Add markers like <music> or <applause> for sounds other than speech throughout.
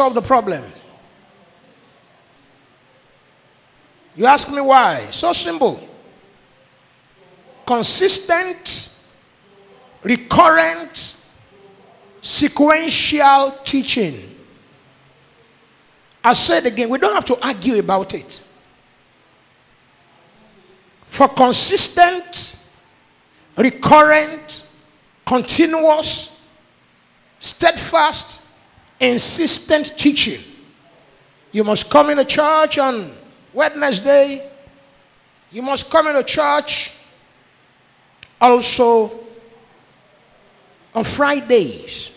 solve the problem. You ask me why? So simple. Consistent, recurrent, sequential teaching. I said again, we don't have to argue about it. For consistent, recurrent, continuous, steadfast, insistent teaching, you must come in into church on Wednesday. You must come in into church also on Fridays.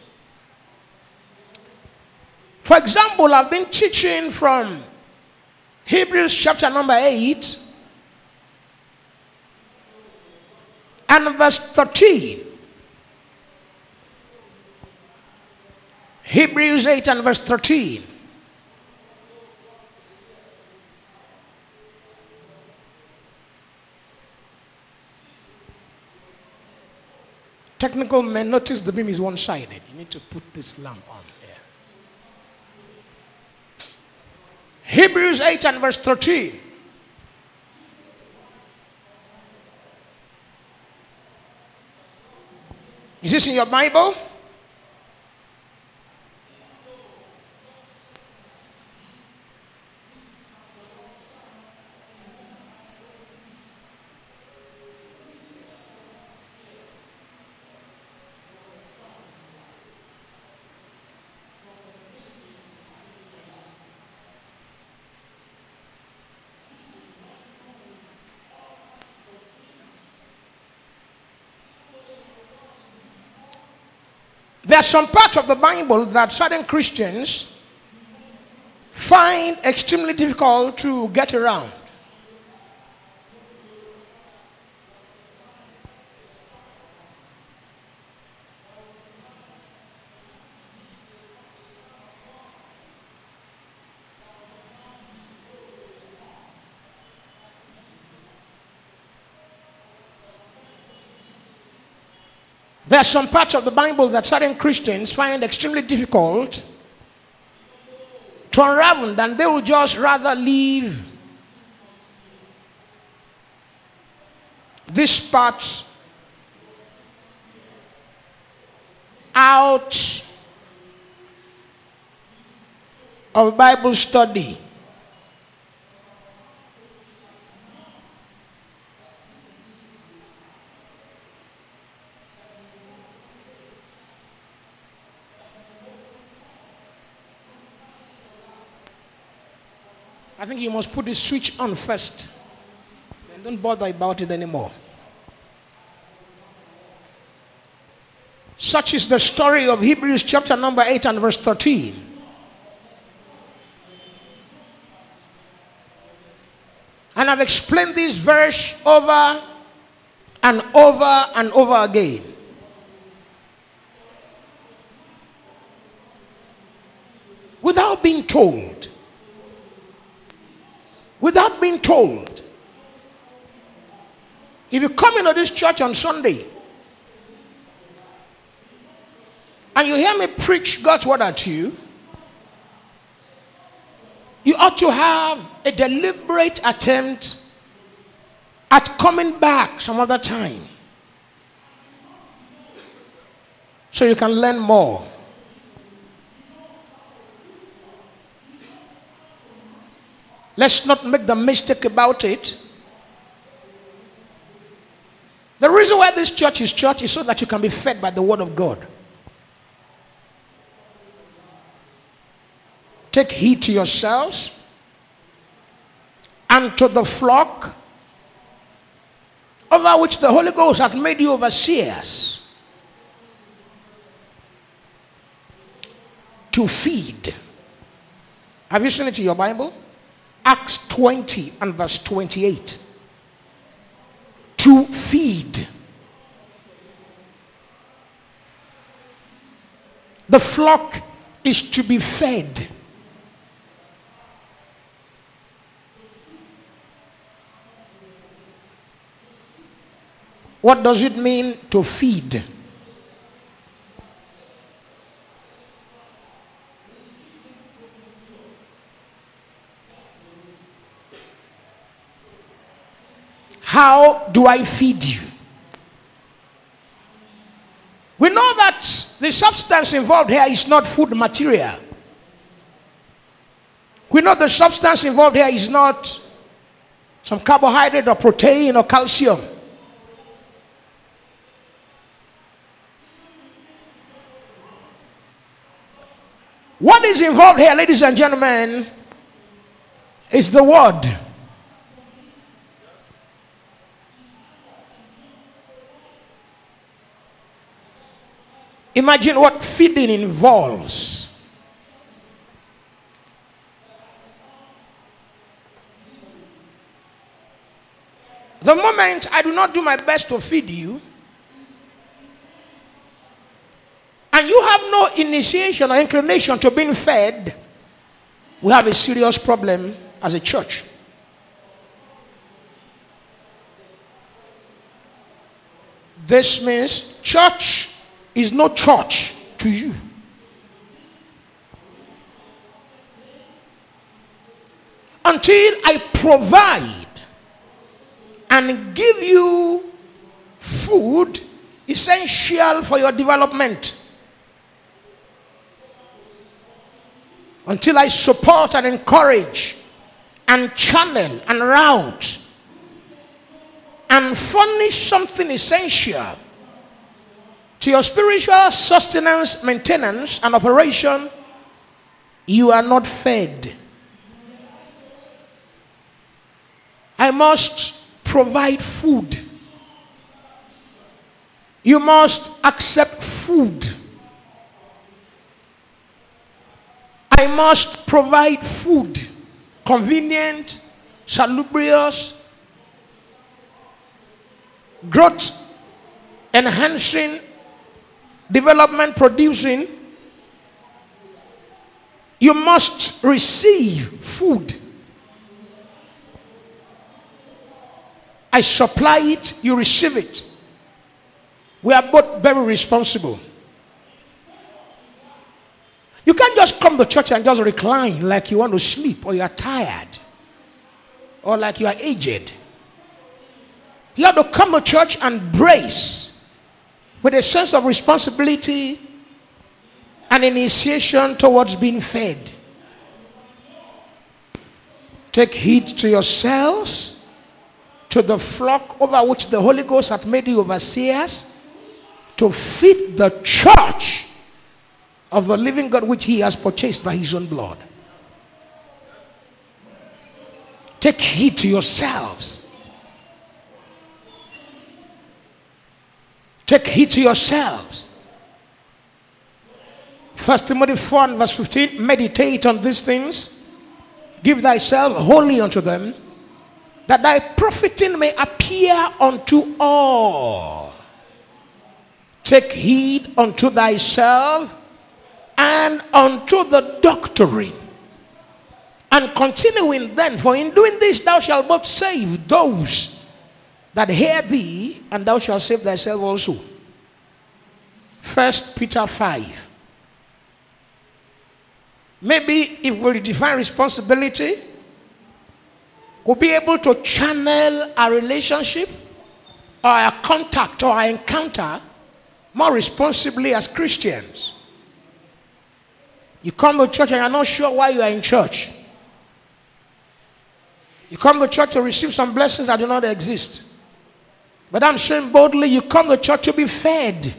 For example, I've been teaching from Hebrews chapter number 8 and verse 13. Hebrews 8 and verse 13. Technical men notice the beam is one sided. You need to put this lamp on here. Hebrews 8 and verse 13. Is this in your Bible? There's some parts of the Bible that certain Christians find extremely difficult to get around. There are some parts of the Bible that certain Christians find extremely difficult to unravel, and they will just rather leave this part out of Bible study. I think you must put the switch on first. And don't bother about it anymore. Such is the story of Hebrews chapter number 8 and verse 13. And I've explained this verse over and over and over again. Without being told without being told. If you come into this church on Sunday and you hear me preach God's word at you, you ought to have a deliberate attempt at coming back some other time so you can learn more. Let's not make the mistake about it. The reason why this church is church is so that you can be fed by the word of God. Take heed to yourselves and to the flock over which the Holy Ghost hath made you overseers to feed. Have you seen it in your Bible? Acts 20 and verse 28. To feed. The flock is to be fed. What does it mean to feed? How do I feed you? We know that the substance involved here is not food material. We know the substance involved here is not some carbohydrate or protein or calcium. What is involved here, ladies and gentlemen, is the word. Imagine what feeding involves. The moment I do not do my best to feed you, and you have no initiation or inclination to being fed, we have a serious problem as a church. This means church is no church to you. Until I provide and give you food essential for your development. Until I support and encourage and channel and route and furnish something essential to your spiritual sustenance, maintenance, and operation, you are not fed. I must provide food. You must accept food. I must provide food, convenient, salubrious, growth enhancing, development producing, you must receive food. I supply it, you receive it. We are both very responsible. You can't just come to church and just recline like you want to sleep or you are tired or like you are aged. You have to come to church and brace with a sense of responsibility and initiation towards being fed. Take heed to yourselves, to the flock over which the Holy Ghost hath made you overseers, to feed the church of the living God which he has purchased by his own blood. Take heed to yourselves. Take heed to yourselves. First Timothy 4 and verse 15 meditate on these things, give thyself wholly unto them, that thy profiting may appear unto all. Take heed unto thyself and unto the doctrine. And continuing then, for in doing this thou shalt both save those that hear thee, and thou shalt save thyself also. First Peter 5. Maybe if we define responsibility, we'll be able to channel our relationship or our contact or our encounter more responsibly as Christians. You come to church and you're not sure why you are in church. You come to church to receive some blessings that do not exist. But I'm saying boldly, you come to church to be fed.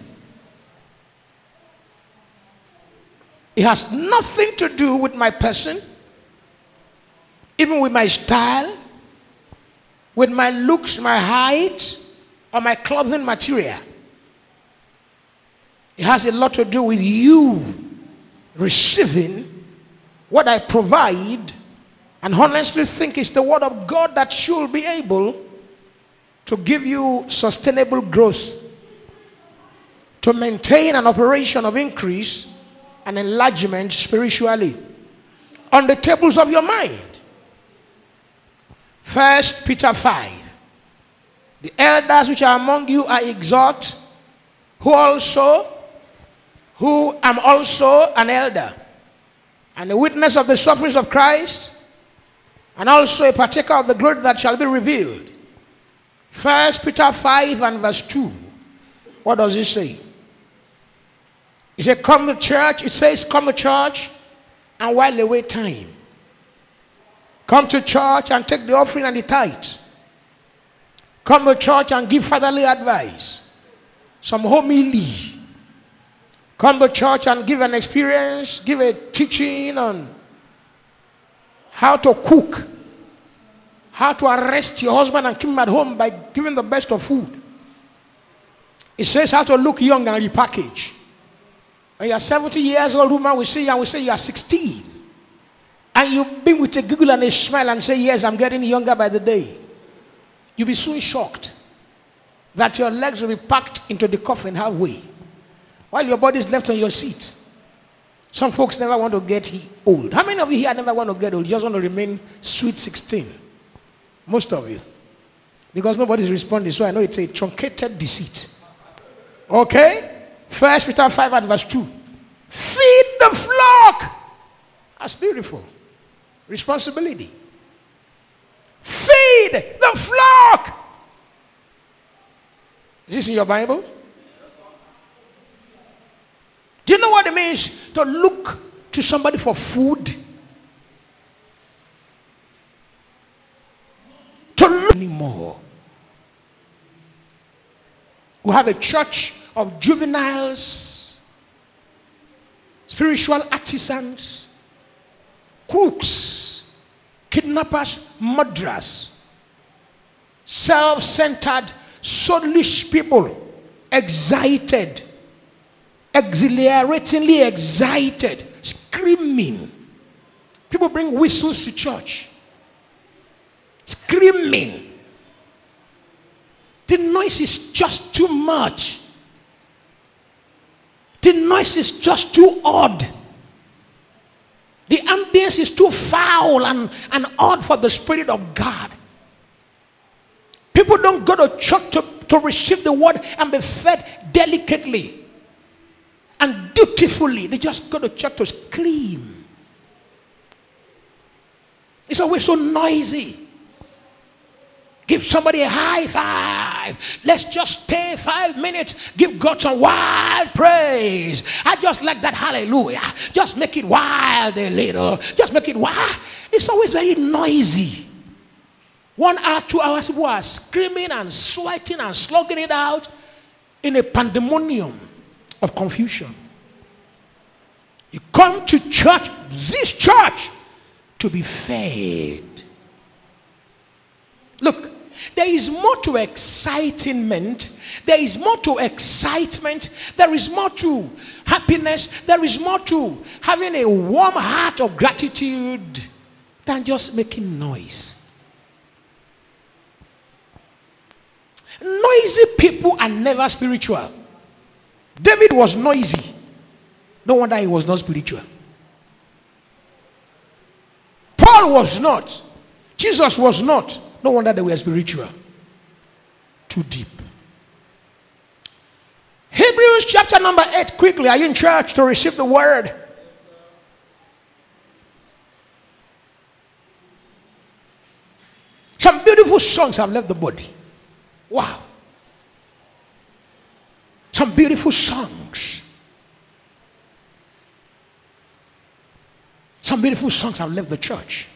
It has nothing to do with my person, even with my style, with my looks, my height, or my clothing material. It has a lot to do with you receiving what I provide, and honestly think it's the word of God that should be able to give you sustainable growth, to maintain an operation of increase and enlargement spiritually on the tables of your mind. First Peter 5. The elders which are among you I exhort, who also, who am also an elder, and a witness of the sufferings of Christ, and also a partaker of the glory that shall be revealed. First Peter 5 and verse 2. What does it say? He said, Come to church. It says, Come to church and while wait time. Come to church and take the offering and the tithes. Come to church and give fatherly advice. Some homily. Come to church and give an experience, give a teaching on how to cook, how to arrest your husband and keep him at home by giving the best of food. It says how to look young and repackage. When you're 70 years old, woman will see you and will say you are 16. And you've with a giggle and a smile and say, Yes, I'm getting younger by the day. You'll be soon shocked that your legs will be packed into the coffin halfway while your body is left on your seat. Some folks never want to get old. How many of you here never want to get old? You just want to remain sweet 16. Most of you. Because nobody's responding, so I know it's a truncated deceit. Okay? First Peter 5 and verse 2. Feed the flock. That's beautiful. Responsibility. Feed the flock. Is this in your Bible? Do you know what it means to look to somebody for food? To look anymore. We have a church of juveniles, spiritual artisans, crooks, kidnappers, murderers, self centered, soulish people, excited, exhilaratingly excited, screaming. People bring whistles to church, screaming. The noise is just too much. The noise is just too odd. The ambience is too foul and, and odd for the Spirit of God. People don't go to church to, to receive the word and be fed delicately and dutifully. They just go to church to scream. It's always so noisy. Give somebody a high five. Let's just stay five minutes. Give God some wild praise. I just like that hallelujah. Just make it wild a little. Just make it wild. It's always very noisy. One hour, two hours, people are screaming and sweating and slugging it out in a pandemonium of confusion. You come to church, this church, to be fed. Look, there is more to excitement. There is more to excitement. There is more to happiness. There is more to having a warm heart of gratitude than just making noise. Noisy people are never spiritual. David was noisy. No wonder he was not spiritual. Paul was not. Jesus was not. No wonder they were spiritual. Too deep. Hebrews chapter number 8. Quickly, are you in church to receive the word? Some beautiful songs have left the body. Wow. Some beautiful songs. Some beautiful songs have left the church.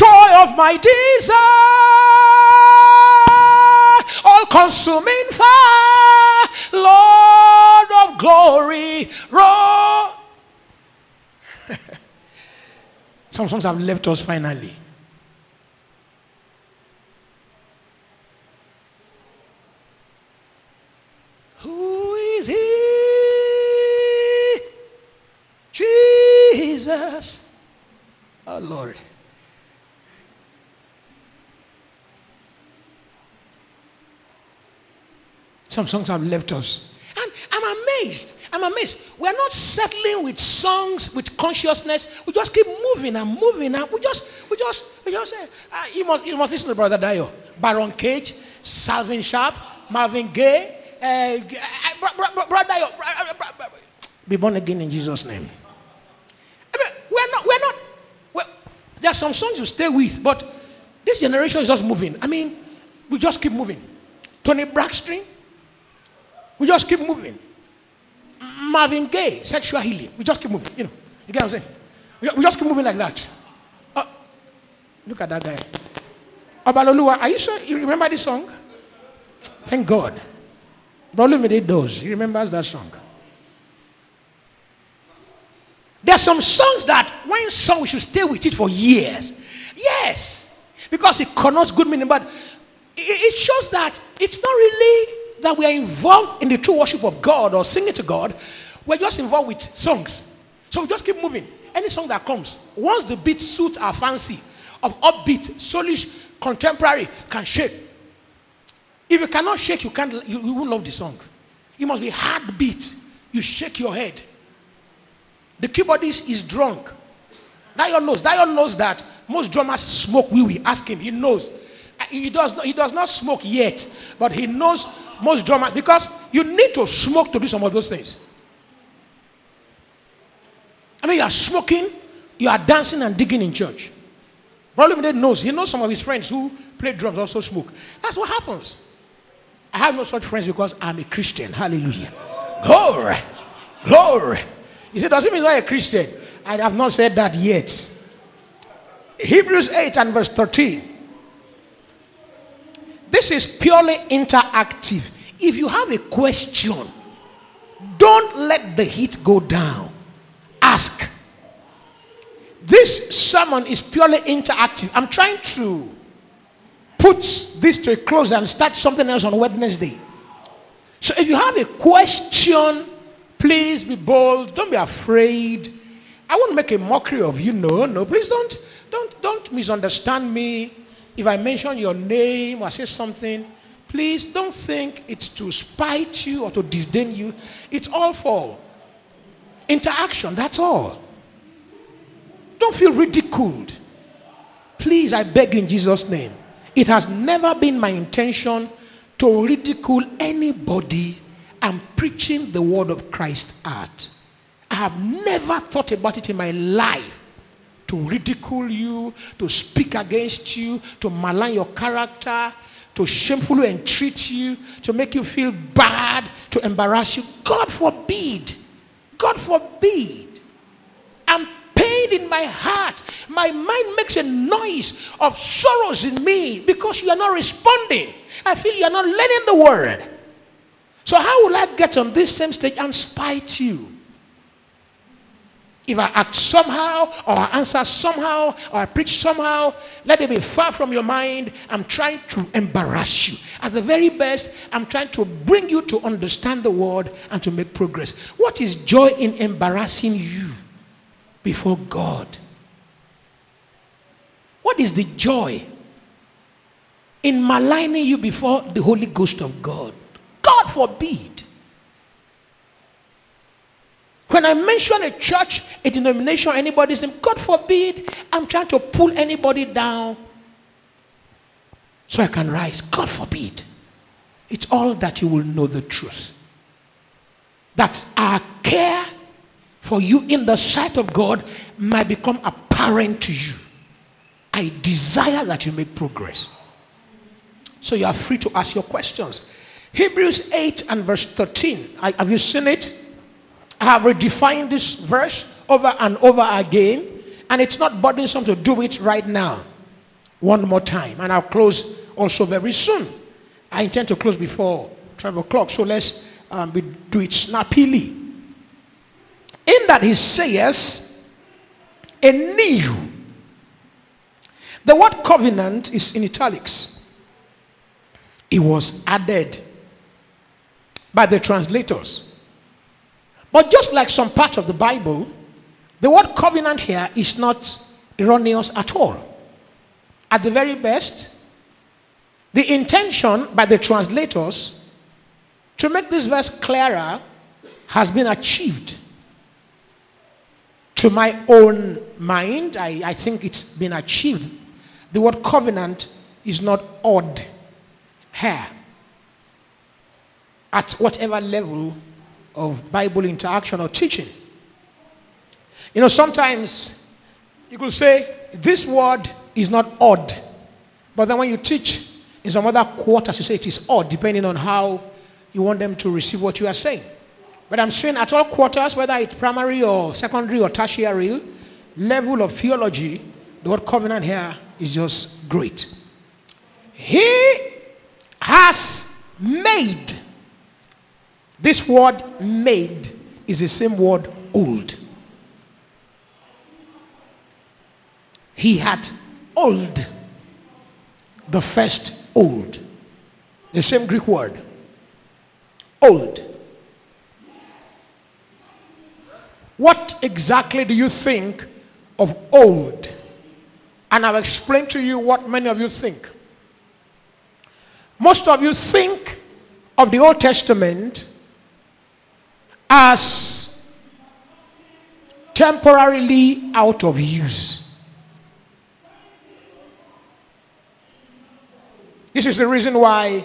Joy of my desire, all consuming fire, Lord of glory. <laughs> Some songs have left us finally. Who is he? Jesus. Oh Lord. Some songs have left us. And I'm amazed. I'm amazed. We're not settling with songs with consciousness. We just keep moving and moving and we just, we just, we just say, uh, you must, you must listen to Brother Dio. Baron Cage, Salvin Sharp, Marvin Gaye, uh, Brother Dio. Be born again in Jesus' name. I mean, we're not, we're not. We're, there are some songs you stay with, but this generation is just moving. I mean, we just keep moving. Toni Braxton, we just keep moving. Marvin Gaye, sexual healing, we just keep moving. You know, you get what I'm saying? We just keep moving like that. Uh, look at that guy. Obaloluwa, are you sure you remember this song? Thank God. Brolumide does. He remembers that song. There are some songs that when song we should stay with it for years. Yes. Because it connotes good meaning, but it shows that it's not really that we are involved in the true worship of God or singing to God. We're just involved with songs. So we just keep moving. Any song that comes, once the beat suits our fancy of upbeat, soulish, contemporary, can shake. If you cannot shake, you can't you, you won't love the song. It must be hard beat. You shake your head. The keyboardist is drunk. Dion knows. Dion knows that most drummers smoke We wee. Ask him. He knows. Uh, he does, not, he does not smoke yet, but he knows most drummers because you need to smoke to do some of those things. I mean, you are smoking, you are dancing and digging in church. He knows. He knows some of his friends who play drums also smoke. That's what happens. I have no such friends because I'm a Christian. Hallelujah. Glory. Glory. He said, Does it mean you're a Christian? I have not said that yet. Hebrews 8 and verse 13. This is purely interactive. If you have a question, don't let the heat go down. Ask. This sermon is purely interactive. I'm trying to put this to a close and start something else on Wednesday. So if you have a question, please be bold. Don't be afraid. I won't make a mockery of you. No, no. Please don't, don't, don't misunderstand me. If I mention your name or say something, please don't think it's to spite you or to disdain you. It's all for interaction. That's all. Don't feel ridiculed. Please, I beg you in Jesus' name. It has never been my intention to ridicule anybody I'm preaching the word of Christ at. I have never thought about it in my life to ridicule you, to speak against you, to malign your character, to shamefully entreat you, to make you feel bad, to embarrass you. God forbid. God forbid. I'm pain in my heart. My mind makes a noise of sorrows in me because you are not responding. I feel you are not learning the word. So, how will I get on this same stage and spite you? If I act somehow, or I answer somehow, or I preach somehow, let it be far from your mind. I'm trying to embarrass you. At the very best, I'm trying to bring you to understand the word and to make progress. What is joy in embarrassing you before God? What is the joy in maligning you before the Holy Ghost of God? God forbid. When I mention a church, a denomination, anybody's name, God forbid, I'm trying to pull anybody down so I can rise. God forbid. It's all that you will know the truth. That our care for you in the sight of God might become apparent to you. I desire that you make progress. So you are free to ask your questions. Hebrews 8 and verse 13. I, have you seen it? I have redefined this verse over and over again, and it's not burdensome to do it right now. One more time, and I'll close also very soon. I intend to close before 12 o'clock, so let's um, do it snappily. In that he says, a new. The word covenant is in italics. It was added by the translators. But just like some parts of the Bible, the word covenant here is not erroneous at all. At the very best, the intention by the translators to make this verse clearer has been achieved. To my own mind, I, I think it's been achieved. The word covenant is not odd here at whatever level of Bible interaction or teaching. You know, sometimes You could say, this word is not odd. But then when you teach in some other quarters, you say it is odd, depending on how you want them to receive what you are saying. But I'm saying at all quarters, whether it's primary or secondary or tertiary level of theology, the word covenant here is just great. He has made. This word made is the same word old. He had old. The first old. The same Greek word. Old. What exactly do you think of old? And I'll explain to you what many of you think. Most of you think of the Old Testament as temporarily out of use. This is the reason why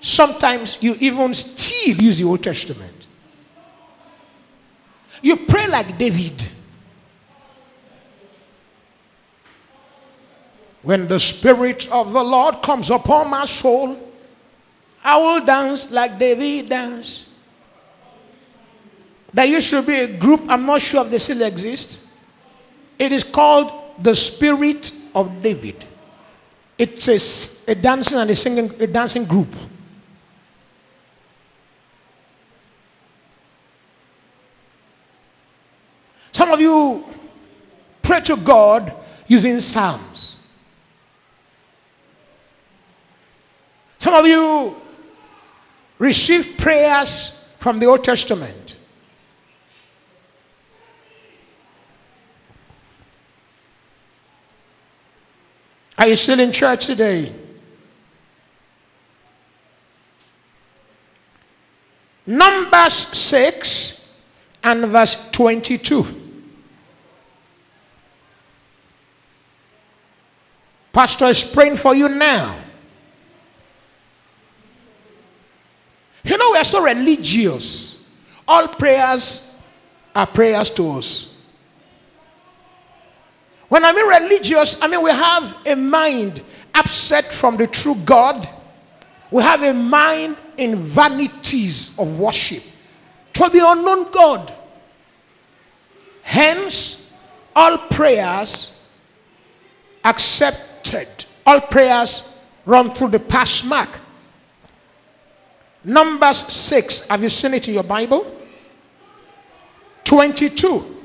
sometimes you even still use the Old Testament. You pray like David. When the Spirit of the Lord comes upon my soul, I will dance like David danced. There used to be a group, I'm not sure if they still exist. It is called the Spirit of David. It's a, a dancing and a singing a dancing group. Some of you pray to God using psalms. Some of you receive prayers from the Old Testament. Are you still in church today? Numbers 6 and verse 22. Pastor is praying for you now. You know, we are so religious. All prayers are prayers to us. When I mean religious, I mean we have a mind upset from the true God. We have a mind in vanities of worship to the unknown God. Hence, all prayers accepted, all prayers run through the pass mark. Numbers 6, have you seen it in your Bible? 22.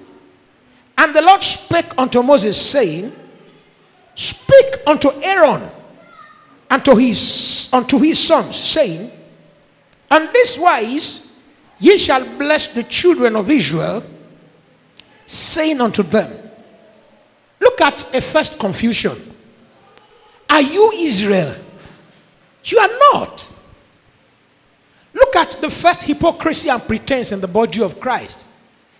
And the Lord spake unto Moses, saying, Speak unto Aaron and to his, unto his sons, saying, And this wise ye shall bless the children of Israel, saying unto them, Look at a first confusion. Are you Israel? You are not. Look at the first hypocrisy and pretense in the body of Christ.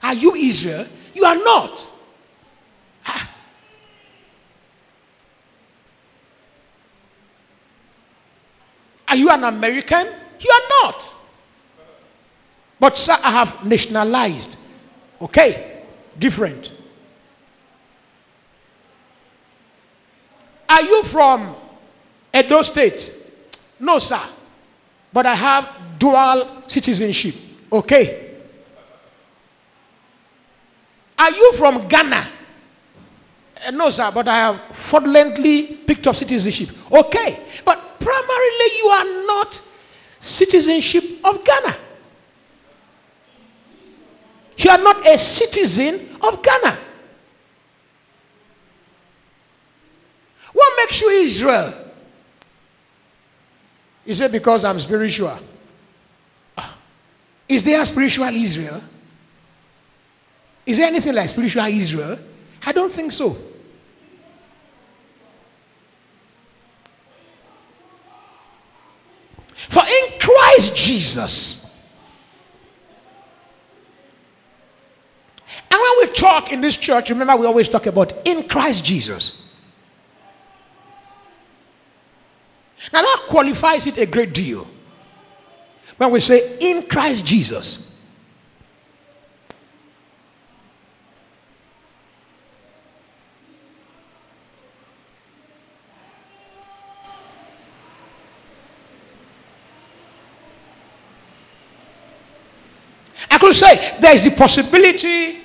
Are you Israel? You are not. Ah. Are you an American? You are not. But, sir, I have nationalized. Okay, different. Are you from Edo State? No, sir. But I have dual citizenship. Okay. Are you from Ghana? Uh, no, sir, but I have fraudulently picked up citizenship. Okay, but primarily you are not citizenship of Ghana. You are not a citizen of Ghana. What makes you Israel? Is it because I'm spiritual? Is there a spiritual Israel? Is there anything like spiritual Israel? I don't think so. For in Christ Jesus, and when we talk in this church, remember we always talk about in Christ Jesus. Now that qualifies it a great deal. When we say in Christ Jesus, I could say there is the possibility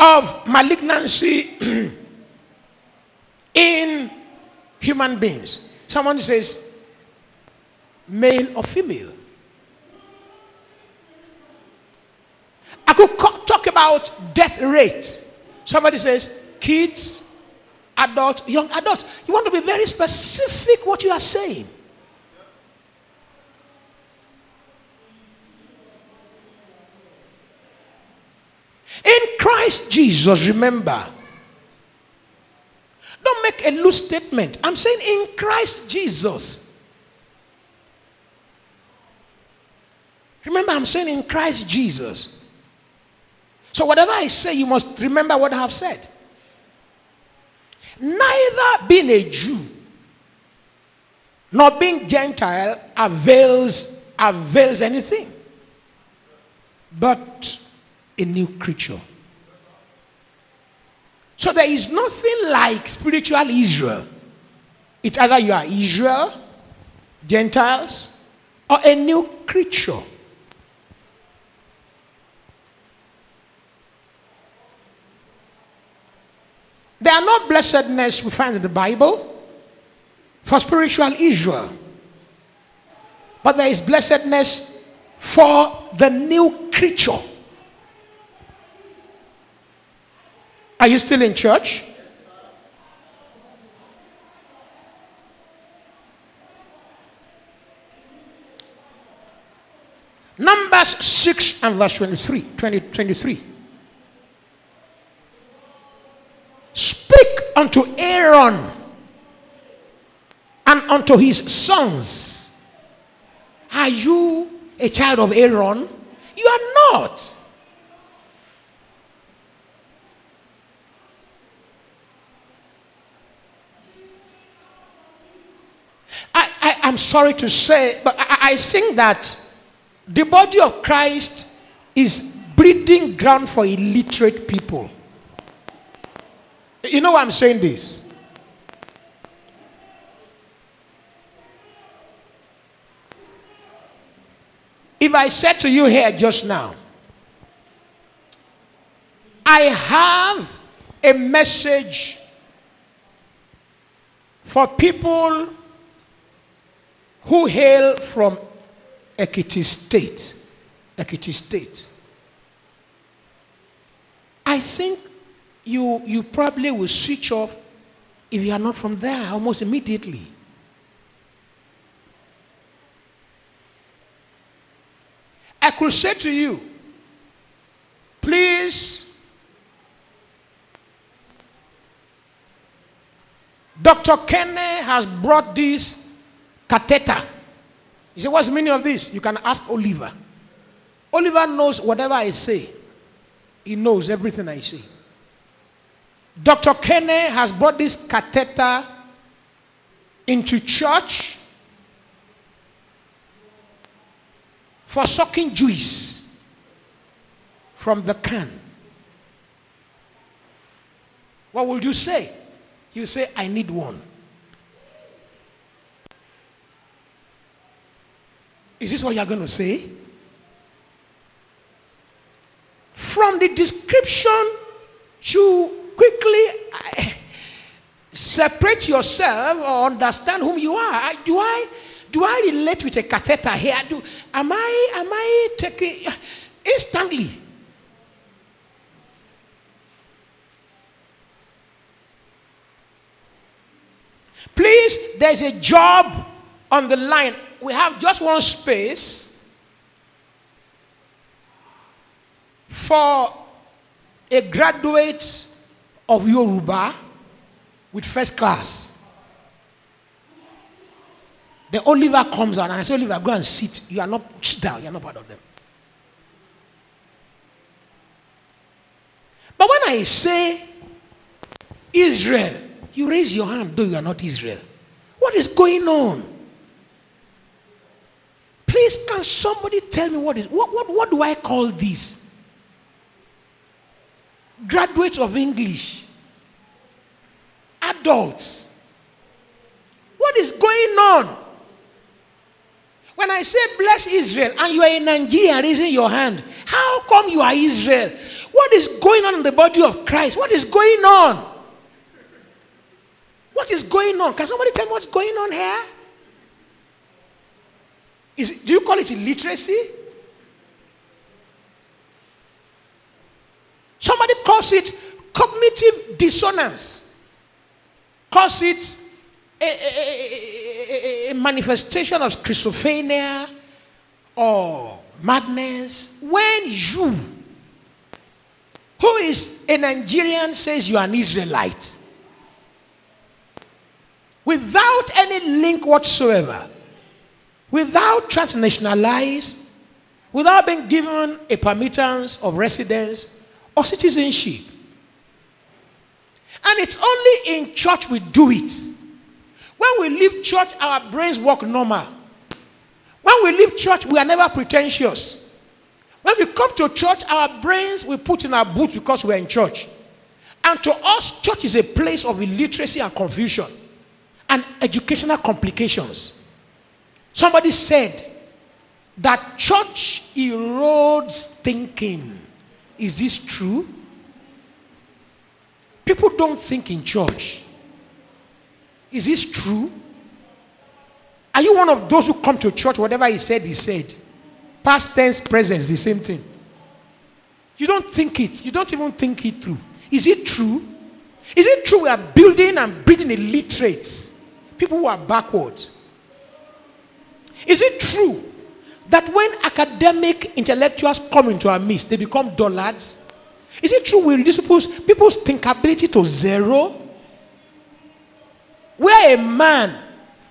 of malignancy <clears throat> in human beings. Someone says, male or female. I could talk about death rate. Somebody says, kids, adult, young adults. You want to be very specific what you are saying. In Christ Jesus, remember. Don't make a loose statement. I'm saying in Christ Jesus. Remember, I'm saying in Christ Jesus. So, whatever I say, you must remember what I have said. Neither being a Jew nor being Gentile avails, avails anything. But a new creature. So there is nothing like spiritual Israel. It's either you are Israel, Gentiles, or a new creature. There are no blessedness we find in the Bible for spiritual Israel. But there is blessedness for the new creature. Are you still in church? Numbers 6 and verse 23. 20, 23. Speak unto Aaron and unto his sons. Are you a child of Aaron? You are not. I'm sorry to say, but I, I think that the body of Christ is breeding ground for illiterate people. You know why I'm saying this? If I said to you here just now, I have a message for people who hail from Ekiti State. Ekiti State. I think you, you probably will switch off if you are not from there almost immediately. I could say to you, please, Dr. Kenney has brought this catheter. He said, What's the meaning of this? You can ask Oliver. Oliver knows whatever I say, he knows everything I say. Dr. Kenney has brought this catheter into church for sucking juice from the can. What would you say? You say, I need one. Is this what you're going to say? From the description, you quickly uh, separate yourself or understand whom you are. Do I do I relate with a catheter here? Do am I am I taking uh, instantly? Please, there's a job on the line we have just one space for a graduate of Yoruba with first class. The Oliver comes out and I say, Oliver, go and sit. You are not, sit down, you are not part of them. But when I say Israel, you raise your hand, though you are not Israel. What is going on? Please, can somebody tell me what is what, what, what do I call this? Graduates of English, adults. What is going on? When I say bless Israel and you are in Nigeria raising your hand, how come you are Israel? What is going on in the body of Christ? What is going on? What is going on? Can somebody tell me what's going on here? Is, do you call it illiteracy? Somebody calls it cognitive dissonance, calls it a, a, a, a manifestation of schizophrenia or madness. When you, who is a Nigerian, says you are an Israelite, without any link whatsoever, without transnationalized, without being given a permittance of residence or citizenship. And it's only in church we do it. When we leave church, our brains work normal. When we leave church, we are never pretentious. When we come to church, our brains we put in our boots because we're in church. And to us, church is a place of illiteracy and confusion and educational complications. Somebody said that church erodes thinking. Is this true? People don't think in church. Is this true? Are you one of those who come to church, whatever he said, he said? Past tense, present, the same thing. You don't think it. You don't even think it through. Is it true? Is it true we are building and breeding illiterates? People who are backwards. Is it true that when academic intellectuals come into our midst, they become dullards? Is it true we reduce people's, thinkability to zero? Where a man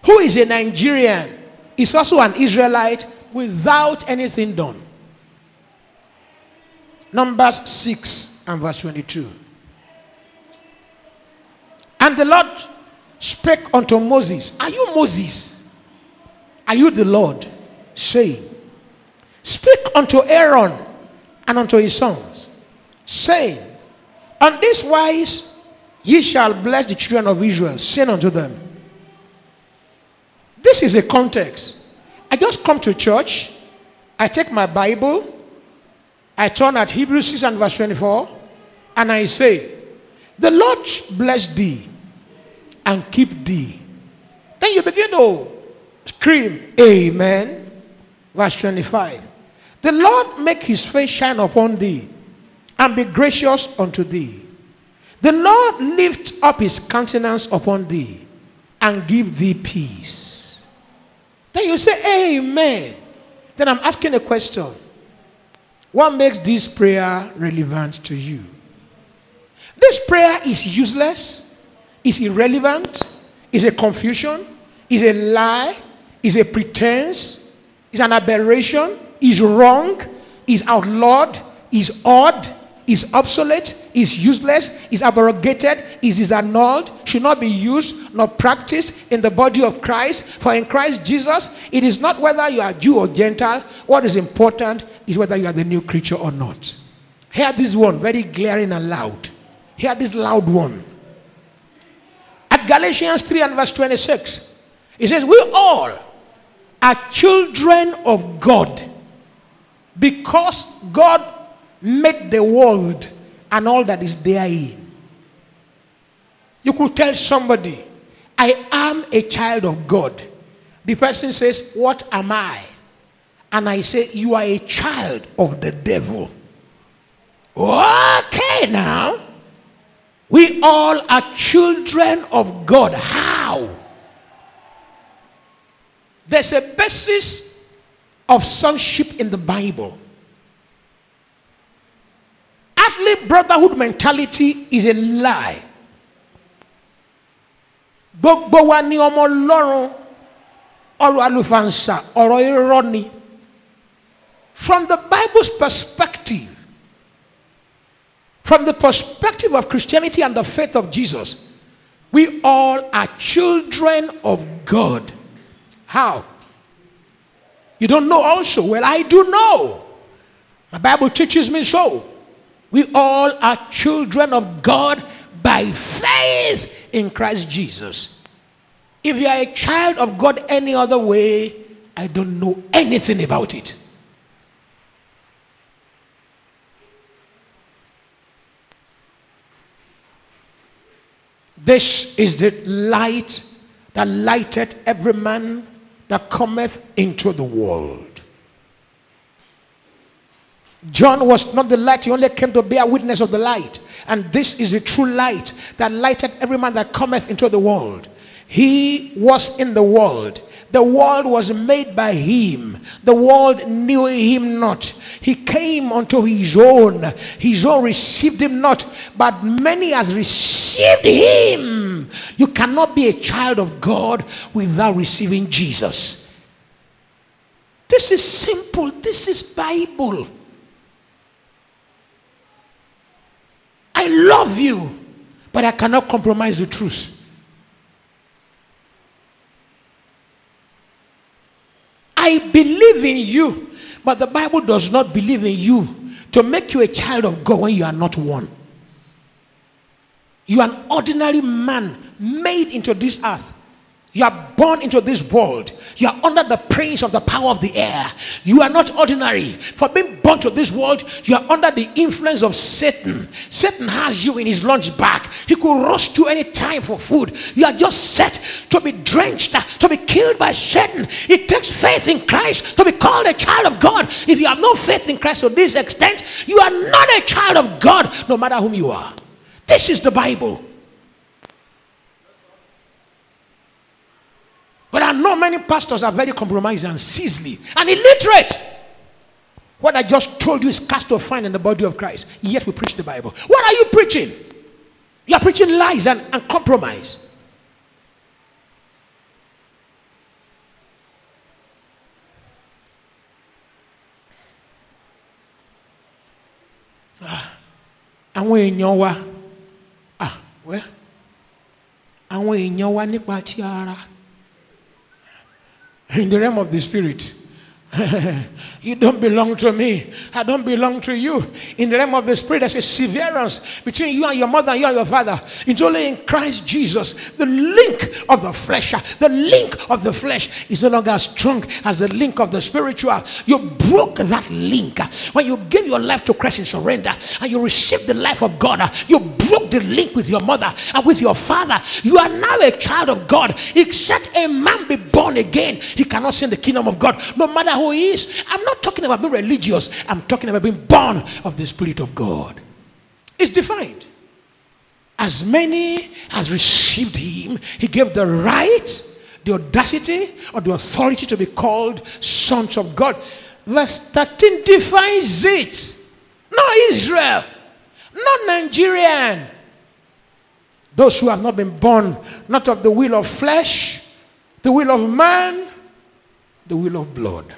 who is a Nigerian is also an Israelite without anything done. Numbers 6 and verse 22. And the Lord spake unto Moses, Are you Moses? Are you the Lord? Saying, Speak unto Aaron and unto his sons, saying, On this wise Ye shall bless the children of Israel, saying unto them, This is a context. I just come to church, I take my Bible, I turn at Hebrews 6 and verse 24, and I say, The Lord bless thee and keep thee. Then you begin to scream, Amen. Verse 25. The Lord make his face shine upon thee and be gracious unto thee. The Lord lift up his countenance upon thee and give thee peace. Then you say, Amen. Then I'm asking a question. What makes this prayer relevant to you? This prayer is useless, is irrelevant, is a confusion, is a lie, is a pretense, is an aberration, is wrong, is outlawed, is odd, is obsolete, is useless, is abrogated, is, is annulled, should not be used nor practiced in the body of Christ. For in Christ Jesus, it is not whether you are Jew or Gentile. What is important is whether you are the new creature or not. Hear this one, very glaring and loud. Hear this loud one. At Galatians 3 and verse 26, it says, We all are children of God because God made the world and all that is therein. You could tell somebody, I am a child of God. The person says, What am I? And I say, You are a child of the devil. Okay, now. We all are children of God. How? There's a basis of sonship in the Bible earthly brotherhood mentality is a lie. Gbogbo wa ni ọmọ Ọlọ́run ọ̀rọ̀ àlùfànṣà ọ̀rọ̀ irọ́ ni. From the Bible's perspective, from the perspective of Christianity and the faith of Jesus, we all are children of God. How? You don't know also? Well, I do know. My Bible teaches me so. We all are children of God by faith in Christ Jesus. If you are a child of God any other way, I don't know anything about it. This is the light that lighteth every man that cometh into the world. John was not the light, he only came to bear witness of the light. And this is the true light that lighteth every man that cometh into the world. He was in the world. The world was made by him. The world knew him not. He came unto his own. His own received him not, but many has received him. You cannot be a child of God without receiving Jesus. This is simple. This is Bible. I love you, but I cannot compromise the truth. I believe in you, but the Bible does not believe in you to make you a child of God when you are not one. You are an ordinary man made into this earth. You are born into this world. You are under the praise of the power of the air. You are not ordinary. For being born to this world, you are under the influence of Satan. Satan has you in his lunch bag. He could rush to any time for food. You are just set to be drenched, to be killed by Satan. It takes faith in Christ to be called a child of God. If you have no faith in Christ to this extent, you are not a child of God, no matter whom you are. This is the Bible. But I know many pastors are very compromised and sizzly and illiterate. What I just told you is cast to find in the body of Christ. Yet we preach the Bible. What are you preaching? You are preaching lies and, and compromise. Ah, àwọn wẹ́ àwọn èèyàn wa nípa ti ara in the realm of the spirit. <laughs> you don't belong to me. I don't belong to you. In the realm of the spirit, there's a severance between you and your mother and you and your father. It's only in Christ Jesus. The link of the flesh, the link of the flesh is no longer as strong as the link of the spiritual. You broke that link. When you give your life to Christ in surrender and you receive the life of God, you broke the link with your mother and with your father. You are now a child of God. Except a man be born again, he cannot see the kingdom of God. No matter who he is. I'm not talking about being religious, I'm talking about being born of the Spirit of God. It's defined. As many as received him, he gave the right, the audacity, or the authority to be called sons of God. Verse 13 defines it. Not Israel, not Nigerian. Those who have not been born, not of the will of flesh, the will of man, the will of blood.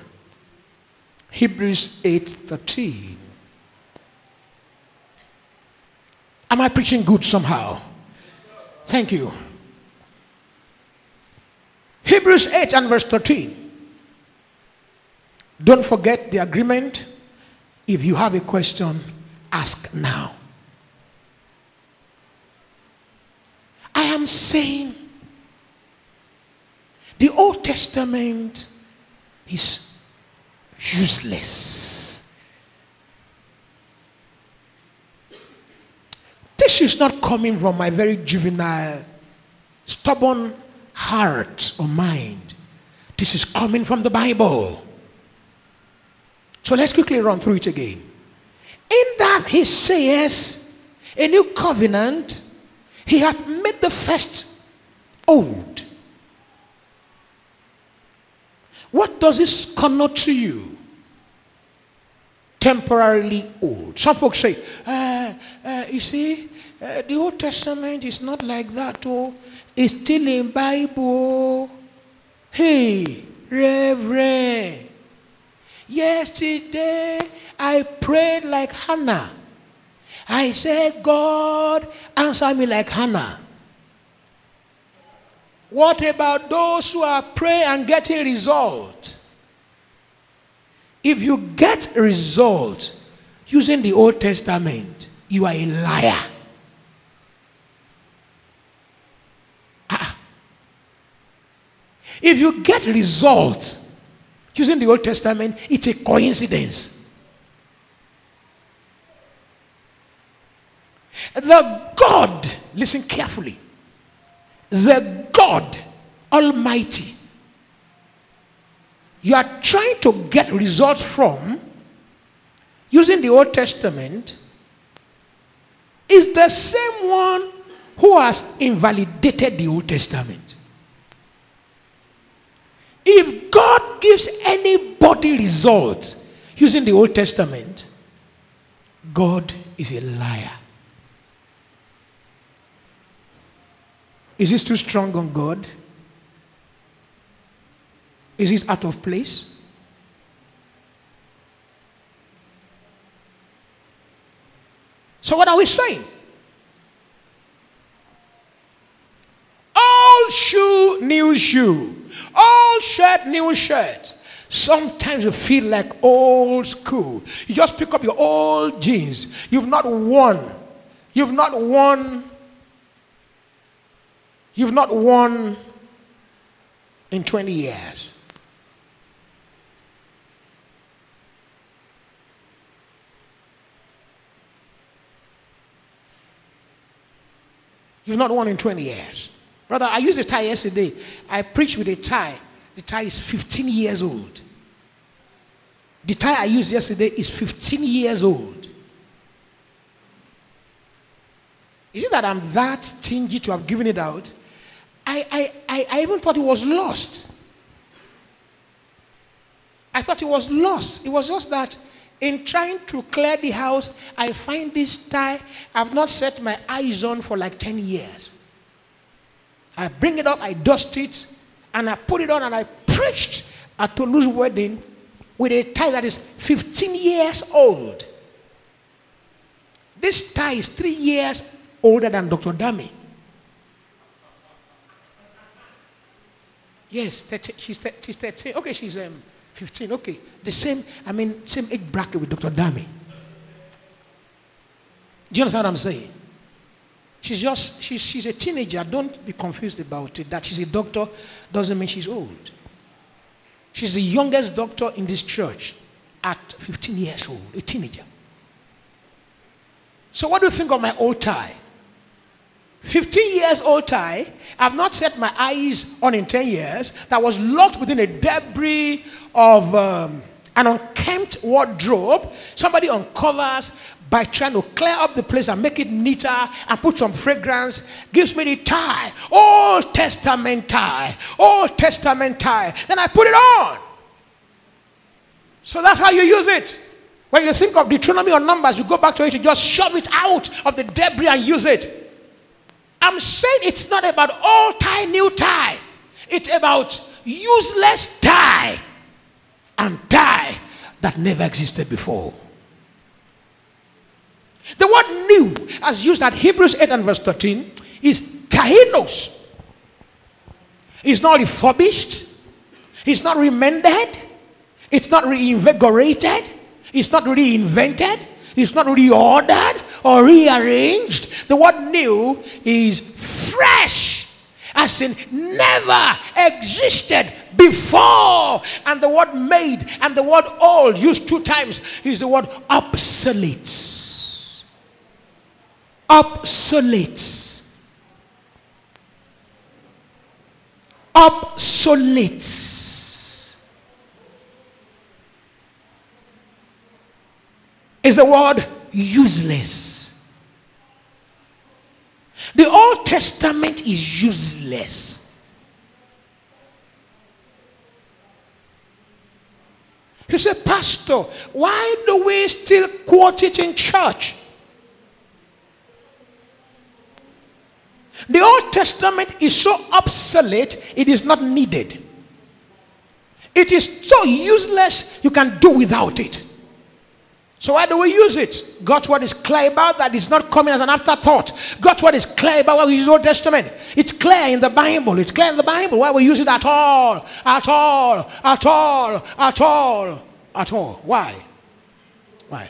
Hebrews 8:13. Am I preaching good somehow? Thank you. Hebrews 8 and verse 13. Don't forget the agreement. If you have a question, ask now. I am saying the Old Testament is useless. This is not coming from my very juvenile, stubborn heart or mind. This is coming from the Bible. So let's quickly run through it again. In that he says, a new covenant, he hath made the first old. What does this connote to you? Temporarily old. Some folks say, uh, uh, you see, uh, the Old Testament is not like that. Oh, it's still in Bible. Hey, Reverend. Yesterday I prayed like Hannah. I said, God, answer me like Hannah. What about those who are praying and getting results? If you get results using the Old Testament, you are a liar. Ah. If you get results using the Old Testament, it's a coincidence. The God, listen carefully, the God Almighty, you are trying to get results from using the Old Testament is the same one who has invalidated the Old Testament. If God gives anybody results using the Old Testament, God is a liar. Is this too strong on God? Is this out of place? So, what are we saying? All shoe, new shoe. All shirt, new shirt. Sometimes you feel like old school. You just pick up your old jeans. You've not worn. You've not worn. You've not worn in 20 years. You've not worn in 20 years. Brother, I used a tie yesterday. I preached with a tie. The tie is 15 years old. The tie I used yesterday is 15 years old. Is it that I'm that stingy to have given it out? I, I, I, I even thought it was lost. I thought it was lost. It was just that in trying to clear the house, I find this tie I've not set my eyes on for like 10 years. I bring it up, I dust it, and I put it on, and I preached at Tolu's wedding with a tie that is 15 years old. This tie is three years older than Dr. Dami. Yes, 13, she's, 13, she's 13. Okay, she's um, 15. Okay. The same, I mean, same age bracket with Dr. Dami. Do you understand what I'm saying? She's just, she's, she's a teenager. Don't be confused about it. That she's a doctor doesn't mean she's old. She's the youngest doctor in this church at 15 years old, a teenager. So, what do you think of my old tie? 15 years old tie, I've not set my eyes on in 10 years, that was locked within a debris of um, an unkempt wardrobe. Somebody uncovers by trying to clear up the place and make it neater and put some fragrance, gives me the tie, Old Testament tie, Old Testament tie. Then I put it on. So that's how you use it. When you think of Deuteronomy or Numbers, you go back to it, you just shove it out of the debris and use it. I'm saying it's not about old tie, new tie. It's about useless tie and tie that never existed before. The word new, as used at Hebrews 8 and verse 13, is kainos. It's not refurbished, it's not remended, it's not reinvigorated, it's not reinvented, it's not reordered or rearranged. The word new is fresh, as in never existed before. And the word made and the word old, used two times, is the word obsolete. Obsolete. Obsolete. Is the word useless. The Old Testament is useless. He said, Pastor, why do we still quote it in church? The Old Testament is so obsolete, it is not needed. It is so useless, you can do without it. So why do we use it? God's word is clear about that. It's not coming as an afterthought. God's word is clear about what we use Old Testament. It's clear in the Bible. It's clear in the Bible. Why we use it at all? At all. At all. At all. At all. Why? Why?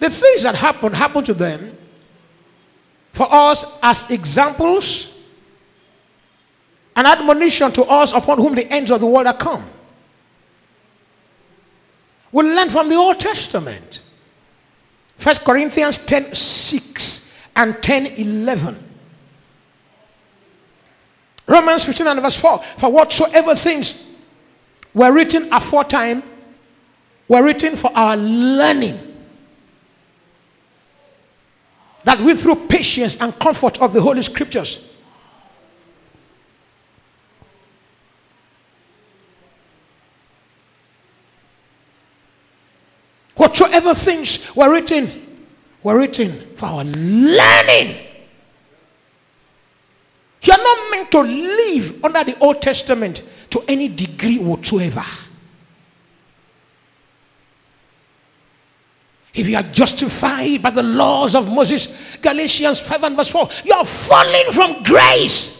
The things that happen happen to them for us as examples An admonition to us upon whom the ends of the world are come. We learn from the Old Testament. First Corinthians 10 6 and 10 11. Romans 15 and verse 4. For whatsoever things were written aforetime were written for our learning. That we through patience and comfort of the Holy Scriptures whatsoever things were written were written for our learning. You are not meant to live under the Old Testament to any degree whatsoever. If you are justified by the laws of Moses, Galatians 5 and verse 4, you are falling from grace.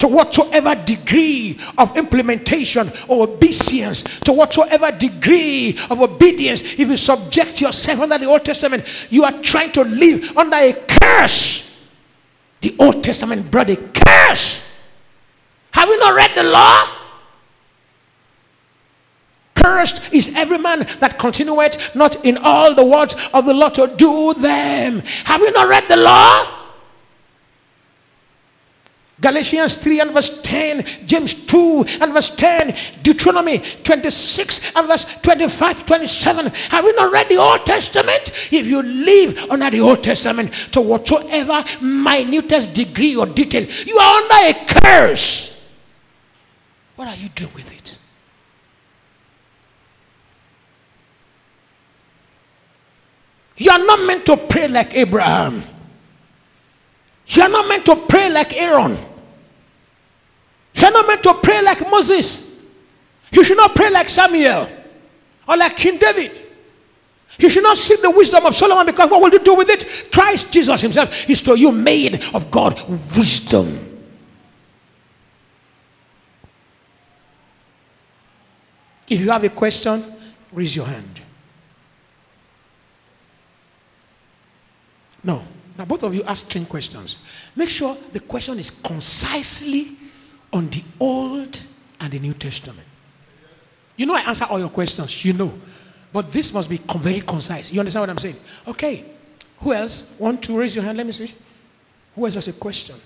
To whatsoever degree of implementation or obedience, to whatsoever degree of obedience, if you subject yourself under the Old Testament, you are trying to live under a curse. The Old Testament brought a curse. Have you not read the law? Cursed is every man that continueth not in all the words of the law to do them. Have you not read the law? Galatians 3 and verse 10, James 2 and verse 10, Deuteronomy 26 and verse 25 27. Have you not read the Old Testament? If you live under the Old Testament to whatsoever minutest degree or detail, you are under a curse. What are you doing with it? You are not meant to pray like Abraham. You are not meant to pray like Aaron. You're not meant to pray like Moses. You should not pray like Samuel or like King David. You should not seek the wisdom of Solomon because what will you do with it? Christ Jesus Himself is to you made of God wisdom. If you have a question, raise your hand. No. Now, both of you ask 10 questions. Make sure the question is concisely on the Old and the New Testament. You know, I answer all your questions, you know. But this must be very concise. You understand what I'm saying? Okay. Who else? Want to raise your hand? Let me see. Who else has a question?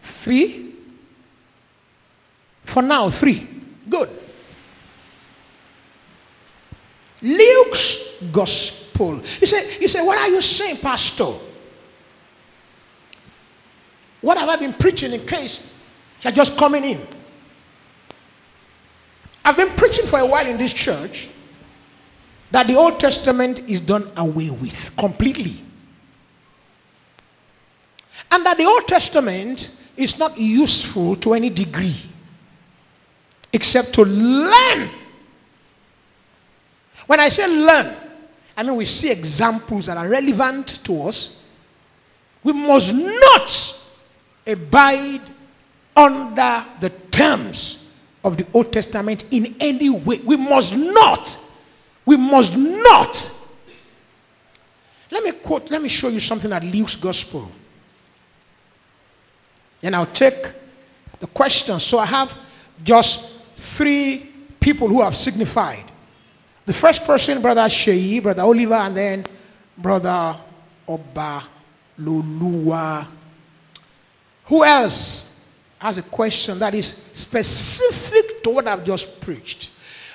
Three? For now, three. Good. Luke's gospel. You say, you say, what are you saying, Pastor? What have I been preaching in case you're just coming in? I've been preaching for a while in this church that the Old Testament is done away with completely. And that the Old Testament is not useful to any degree except to learn. When I say learn, I mean we see examples that are relevant to us. We must not abide under the terms of the Old Testament in any way. We must not. We must not. Let me quote, let me show you something at Luke's Gospel. And I'll take the questions. So I have just three people who have signified. The first person, Brother Shei, Brother Oliver, and then Brother Oba Lulua who else has a question that is specific to what I've just preached?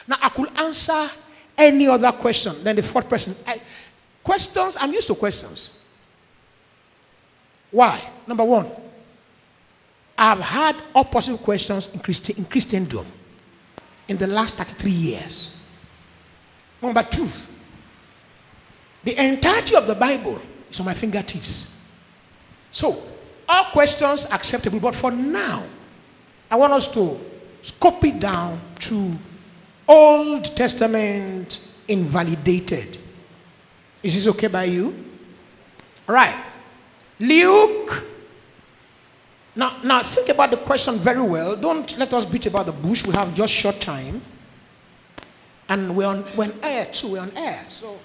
Now, I could answer any other question than the fourth person. I, questions, I'm used to questions. Why? Number one, I've had all possible questions in, Christi- in Christendom in the last 33 years. Number two, the entirety of the Bible is on my fingertips. So, all questions acceptable, but for now, I want us to scope it down to Old Testament invalidated. Is this okay by you? All right. Luke. Now, now think about the question very well. Don't let us beat about the bush. We have just short time. And we're on, we're on air too, we're on air. So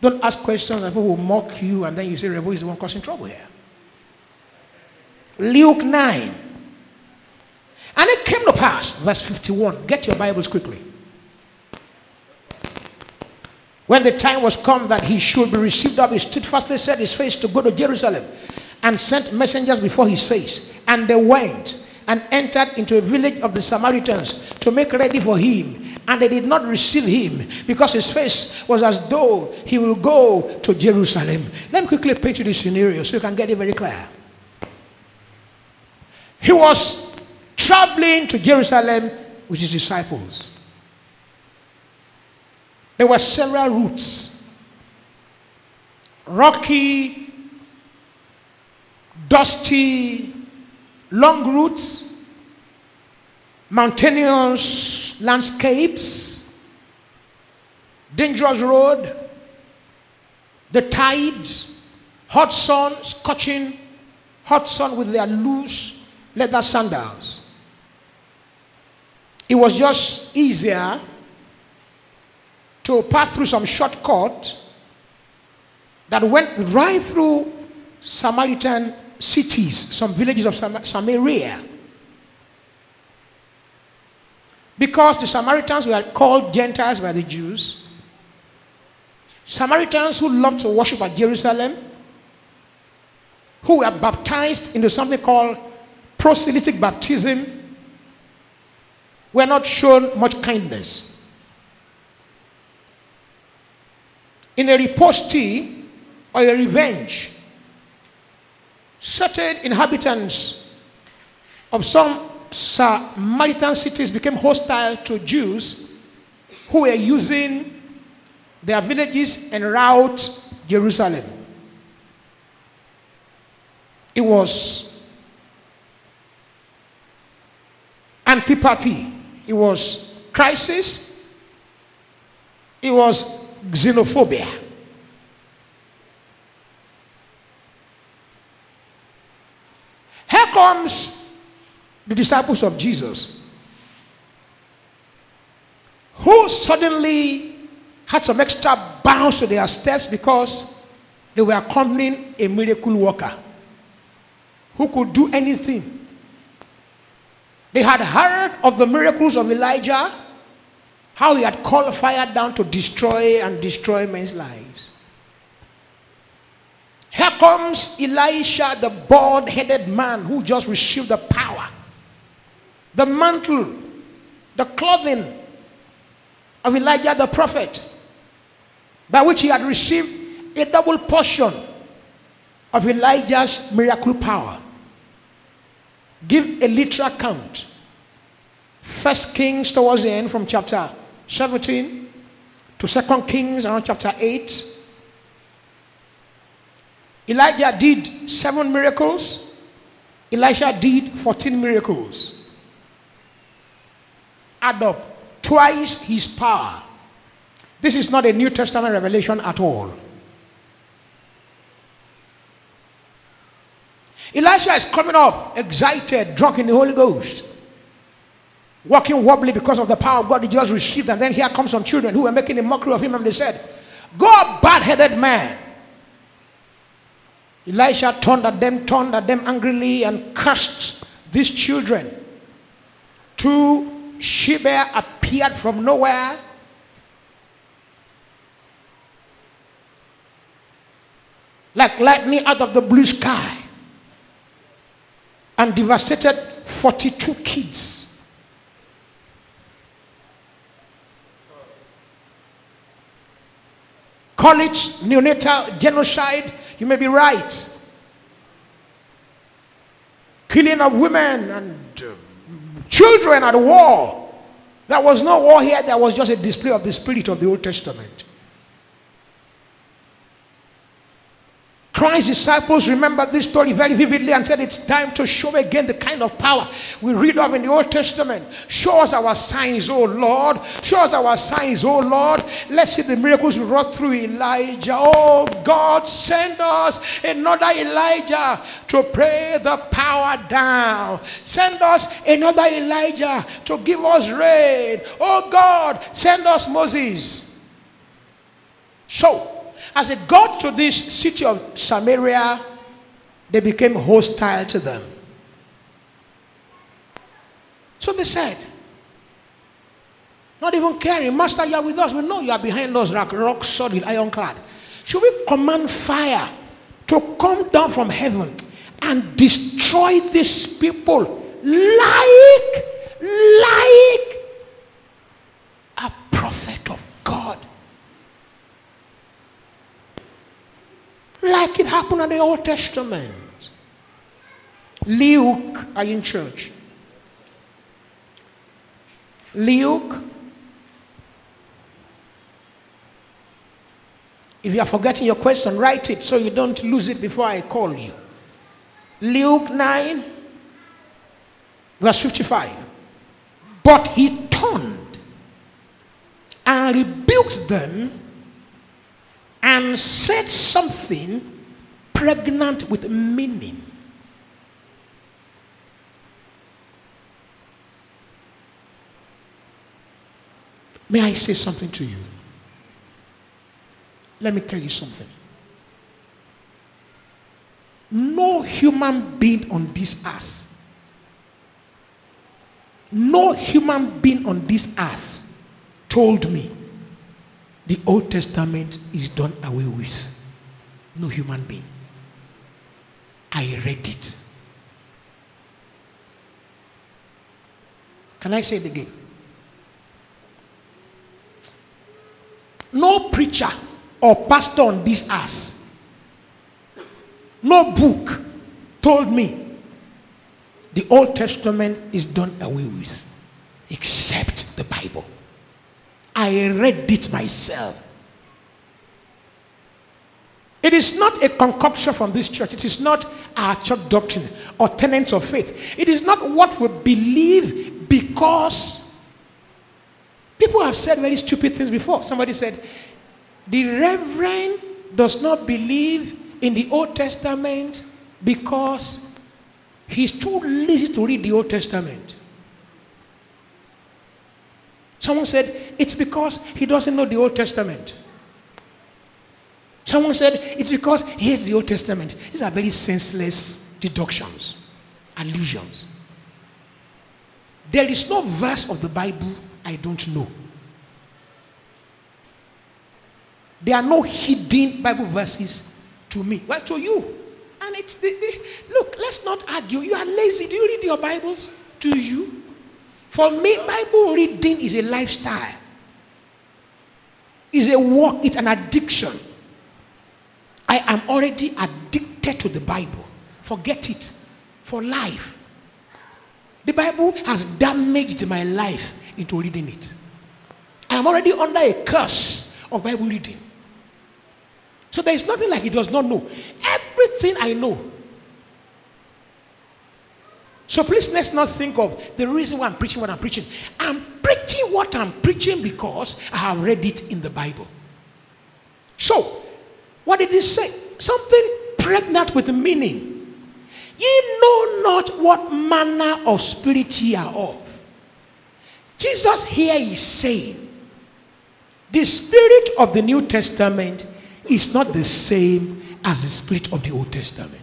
don't ask questions and people will mock you and then you say, Revo is the one causing trouble here. Luke 9. And it came to pass, verse 51. Get your Bibles quickly. When the time was come that he should be received up, he steadfastly set his face to go to Jerusalem and sent messengers before his face. And they went and entered into a village of the Samaritans to make ready for him. And they did not receive him because his face was as though he will go to Jerusalem. Let me quickly paint you this scenario so you can get it very clear. He was traveling to Jerusalem with his disciples. There were several routes rocky, dusty, long routes, mountainous landscapes, dangerous road, the tides, hot sun, scorching hot sun with their loose leather sandals. It was just easier to pass through some shortcut that went right through Samaritan cities, some villages of Sam- Samaria. Because the Samaritans were called Gentiles by the Jews, Samaritans who loved to worship at Jerusalem, who were baptized into something called proselytic baptism, were not shown much kindness. In a riposte or a revenge, certain inhabitants of some Samaritan cities became hostile to Jews who were using their villages and route Jerusalem. It was antipathy, it was crisis, it was xenophobia. Here comes the disciples of Jesus who suddenly had some extra bounce to their steps because they were accompanying a miracle worker who could do anything. They had heard of the miracles of Elijah, how he had called fire down to destroy and destroy men's lives. Here comes Elisha, the bald headed man who just received the power, the mantle, the clothing of Elijah the prophet, by which he had received a double portion of Elijah's miracle power. Give a literal count. First Kings towards the end from chapter 17 to Second Kings around chapter 8 Elijah did seven miracles, Elisha did 14 miracles. Add up twice his power. This is not a New Testament revelation at all. Elisha is coming up excited, drunk in the Holy Ghost, walking wobbly because of the power of God he just received. And then here comes some children who were making a mockery of him, and they said, Go, bad headed man. Elisha turned at them, turned at them angrily, and cursed these children. Two she-bear appeared from nowhere. Like lightning out of the blue sky and devastated 42 kids. Call it neonatal genocide you may be right. Killing of women and uh, children at war. There was no war here, there was just a display of the spirit of the Old Testament. Christ's disciples remember this story very vividly and said it's time to show again the kind of power we read of in the Old Testament. Show us our signs, oh Lord. Show us our signs, oh Lord. Let's see the miracles we wrought through Elijah. Oh God, send us another Elijah to pray the power down. Send us another Elijah to give us rain. Oh God, send us Moses. So, as they got to this city of Samaria, they became hostile to them. So they said, not even caring, Master, you are with us. We know you are behind us, like rock solid, ironclad. Should we command fire to come down from heaven and destroy these people like, like a prophet of God? Like it happened in the Old Testament. Luke, are you in church? Luke. If you are forgetting your question, write it so you don't lose it before I call you. Luke 9, verse 55. But he turned and rebuked them and said something pregnant with meaning. May I say something to you? Let me tell you something. No human being on this earth, no human being on this earth told me the Old Testament is done away with. No human being. I read it. Can I say it again? No preacher or pastor on this earth, no book told me the Old Testament is done away with, except the Bible. I read it myself. It is not a concoction from this church. It is not our church doctrine or tenets of faith. It is not what we believe because people have said very stupid things before. Somebody said, the reverend does not believe in the Old Testament because he's too lazy to read the Old Testament. Someone said, it's because he doesn't know the Old Testament. Someone said, it's because he hates the Old Testament. These are very senseless deductions, allusions. There is no verse of the Bible I don't know. There are no hidden Bible verses to me. Well, to you. And it's the, the look, let's not argue. You are lazy. Do you read your Bibles? Do you? For me, Bible reading is a lifestyle. It's a work, it's an addiction. I am already addicted to the Bible. Forget it. For life. The Bible has damaged my life into reading it. I am already under a curse of Bible reading. So there is nothing like he does not know. Everything I know so please let's not think of the reason why I'm preaching what I'm preaching. I'm preaching what I'm preaching because I have read it in the Bible. So, what did he say? Something pregnant with meaning. Ye know not what manner of spirit ye are of. Jesus here is saying, the spirit of the New Testament is not the same as the spirit of the Old Testament.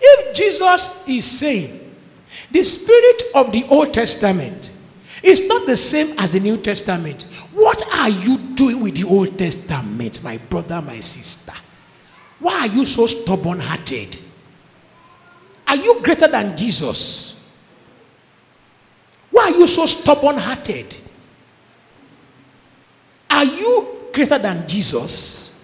If Jesus is saying the spirit of the Old Testament is not the same as the New Testament, what are you doing with the Old Testament, my brother, my sister? Why are you so stubborn hearted? Are you greater than Jesus? Why are you so stubborn hearted? Are you greater than Jesus?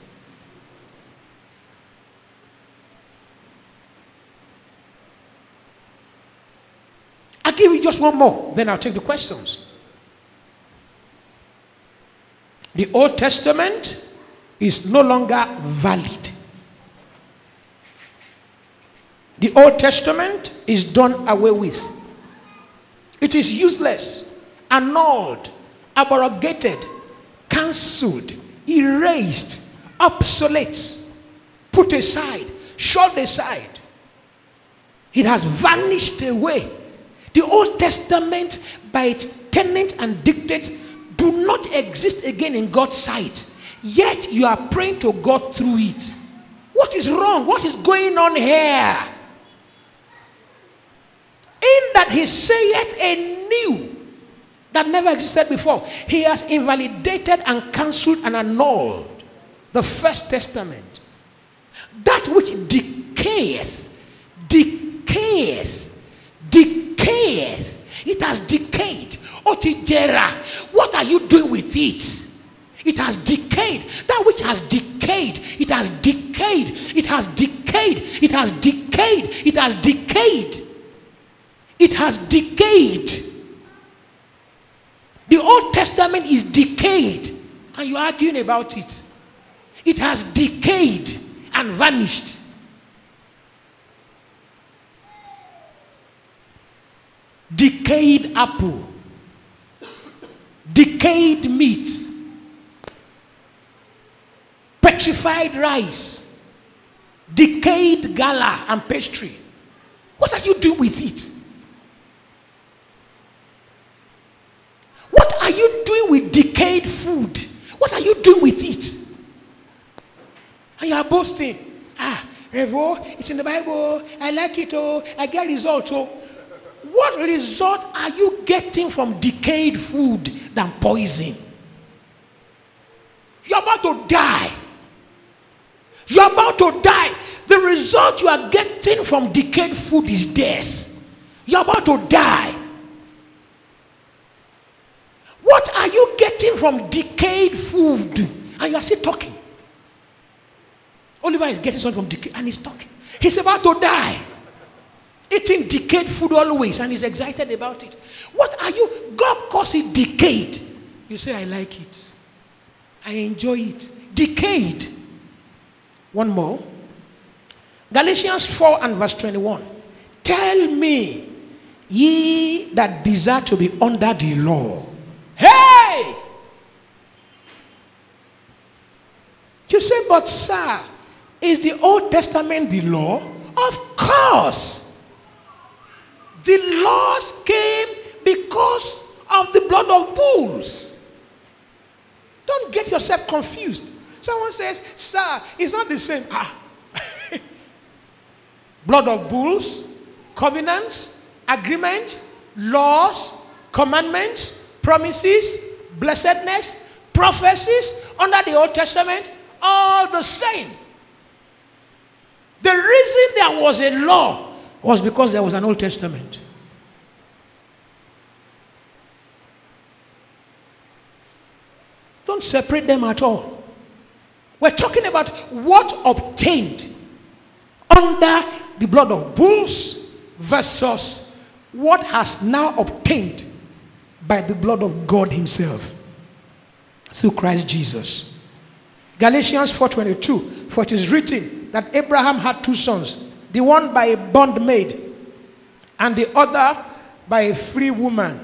Give you just one more, then I'll take the questions. The Old Testament is no longer valid. The Old Testament is done away with. It is useless, annulled, abrogated, cancelled, erased, obsolete, put aside, shoved aside. It has vanished away. The Old Testament, by its tenets and dictates, do not exist again in God's sight. Yet you are praying to God through it. What is wrong? What is going on here? In that he saith a new that never existed before. He has invalidated and cancelled and annulled the first testament. That which decayeth, decayeth, decayeth. It has decayed. Otijera, what are you doing with it? It has decayed. That which has decayed, it has decayed. It has decayed. It has decayed. It has decayed. It has decayed. The Old Testament is decayed, and you're arguing about it. It has decayed and vanished. Decayed apple, decayed meat, petrified rice, decayed gala and pastry. What are you doing with it? What are you doing with decayed food? What are you doing with it? And you are boasting. Ah, Revo, it's in the Bible. I like it. Oh, I get results. Oh, what result are you getting from decayed food than poison? You're about to die. You're about to die. The result you are getting from decayed food is death. You're about to die. What are you getting from decayed food? And you are still talking. Oliver is getting something from decay and he's talking. He's about to die. Eating decayed food always and is excited about it. What are you? God calls it decayed. You say, I like it. I enjoy it. Decayed. One more. Galatians 4 and verse 21. Tell me, ye that desire to be under the law. Hey! You say, but sir, is the Old Testament the law? Of course. The laws came because of the blood of bulls. Don't get yourself confused. Someone says, Sir, it's not the same. Ah. <laughs> blood of bulls, covenants, agreements, laws, commandments, promises, blessedness, prophecies under the Old Testament, all the same. The reason there was a law was because there was an Old Testament. Don't separate them at all. We're talking about what obtained under the blood of bulls versus what has now obtained by the blood of God himself through Christ Jesus. Galatians 4:22 for it is written that Abraham had two sons the one by a bondmaid and the other by a free woman.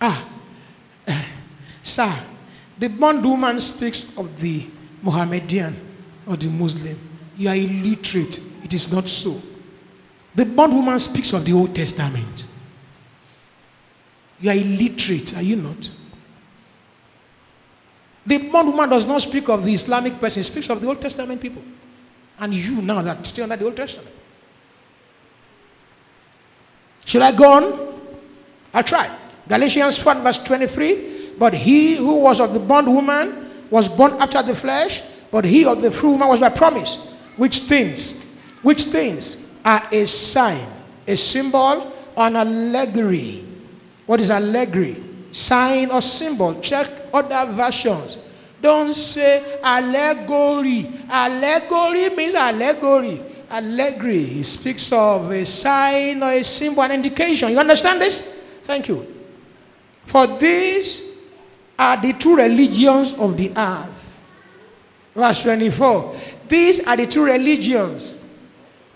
Ah, <sighs> sir, the bondwoman speaks of the Mohammedan or the Muslim. You are illiterate. It is not so. The bondwoman speaks of the Old Testament. You are illiterate, are you not? The bondwoman does not speak of the Islamic person, speaks of the Old Testament people. And you now that stay under the Old Testament. Shall I go on? I'll try. Galatians 4 verse 23. But he who was of the bondwoman was born after the flesh, but he of the free woman was by promise. Which things? Which things are a sign, a symbol, or an allegory? What is allegory? Sign or symbol. Check other versions. Don't say allegory. Allegory means allegory. Allegory speaks of a sign or a symbol, an indication. You understand this? Thank you. For these are the two religions of the earth. Verse 24. These are the two religions.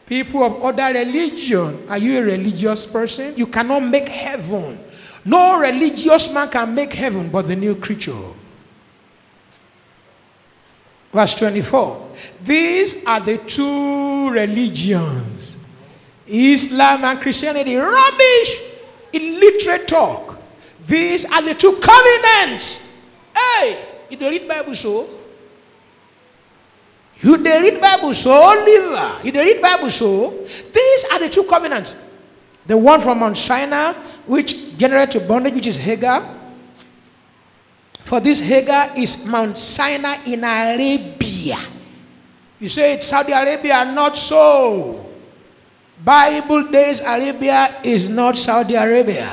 People of other religion. Are you a religious person? You cannot make heaven. No religious man can make heaven but the new creature. Verse 24. These are the two religions Islam and Christianity. Rubbish! Illiterate talk. These are the two covenants. Hey, you don't read Bible so? You don't read Bible so, liver. You don't read Bible so. These are the two covenants. The one from Mount Sinai, which generate to bondage, which is Hagar. For this Hagar is Mount Sinai in Arabia. You say it's Saudi Arabia, not so. Bible days Arabia is not Saudi Arabia.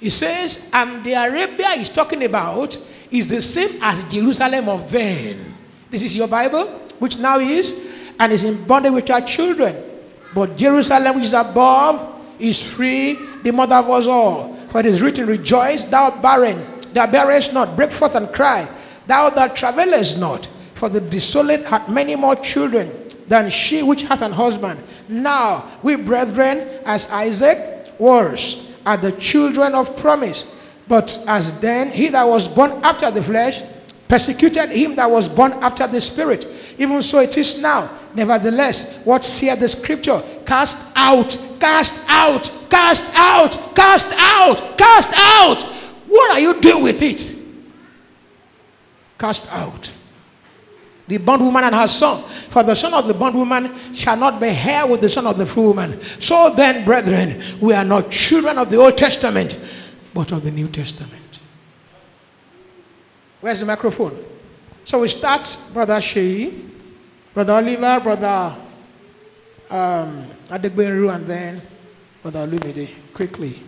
It says, and the Arabia he's talking about is the same as Jerusalem of then. This is your Bible, which now is, and is in bondage with our children. But Jerusalem, which is above, is free, the mother of us all. For it is written, Rejoice, thou barren, thou bearest not, break forth and cry, thou that travellest not. For the desolate had many more children than she which hath an husband. Now, we brethren, as Isaac was, are the children of promise. But as then he that was born after the flesh persecuted him that was born after the spirit, even so it is now. Nevertheless, what saith the scripture? Cast out, cast out, cast out, cast out, cast out. What are you doing with it? Cast out the bondwoman and her son. For the son of the bondwoman shall not be heir with the son of the free woman. So then, brethren, we are not children of the Old Testament, but of the New Testament. Where's the microphone? So we start, Brother Shei, Brother Oliver, Brother um, Adegbenru, and then Brother Lumide. Quickly.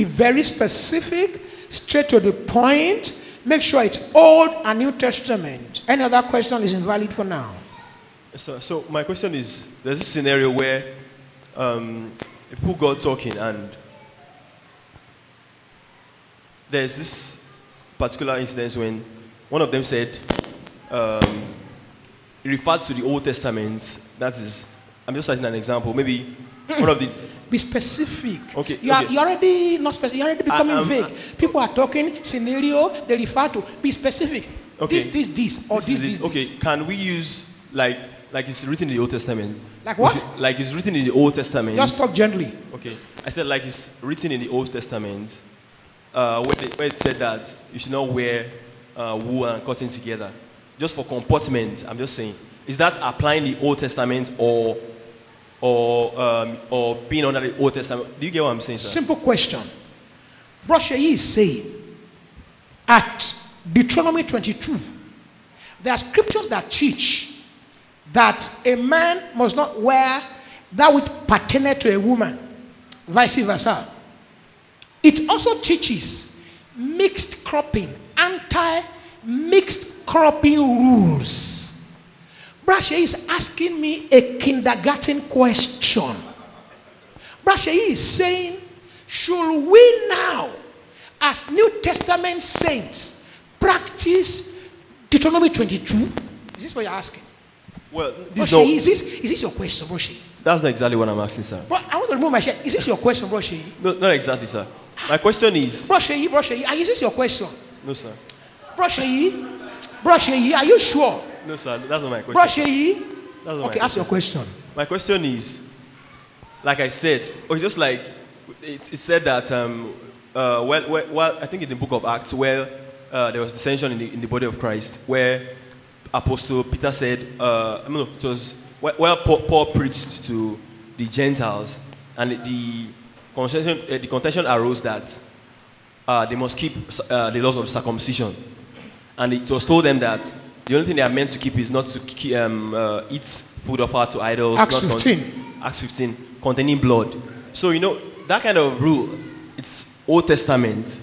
Be very specific, straight to the point Make sure it's Old and New Testament. Any other question is invalid for now. So, so my question is: There's a scenario where um, people God talking, and there's this particular instance when one of them said, um, referred to the Old Testament. That is, I'm just citing an example. Maybe one of the be specific. Okay. You are, okay. you're already not specific. You're already becoming I, vague. I, People are talking scenario. They refer to. Be specific. Okay. This, this, this, or this, this. this okay. This. Can we use like like it's written in the Old Testament? Like what? Should, like it's written in the Old Testament. Just talk gently. Okay. I said like it's written in the Old Testament, uh, where, it, where it said that you should not wear uh, wool and cotton together, just for comportment. I'm just saying. Is that applying the Old Testament or or, um, or being under the Old Testament? Do you get what I'm saying, sir? Simple question. Brother is saying at Deuteronomy 22, there are scriptures that teach that a man must not wear that which pertained to a woman, vice versa. It also teaches mixed cropping, anti mixed cropping rules. Brashe is asking me a kindergarten question. Brashe is saying, should we now, as New Testament saints, practice Deuteronomy 22? Is this what you're asking? Well, this Brashe, is, this, is this your question, Brashe? That's not exactly what I'm asking, sir. But I want to remove my shirt. Is this your question, Brashe? No, not exactly, sir. My question is. Brashe, Brashe, ah, is this your question? No, sir. Brashe, Brashe, are you sure? No, sir, that's not my question. Brasheyi? That's not okay, ask your question. My question is, like I said, or just like it, it said that, um, uh, well, well, well, I think in the book of Acts, where uh, there was dissension in the, in the body of Christ, where Apostle Peter said, uh, no, it was where Paul, Paul preached to the Gentiles, and the contention, uh, the contention arose that uh, they must keep uh, the laws of circumcision. And it was told them that the only thing they are meant to keep is not to um, uh, eat food offered to idols. Acts 15. Con- Acts 15, containing blood. So, you know, that kind of rule, it's Old Testament.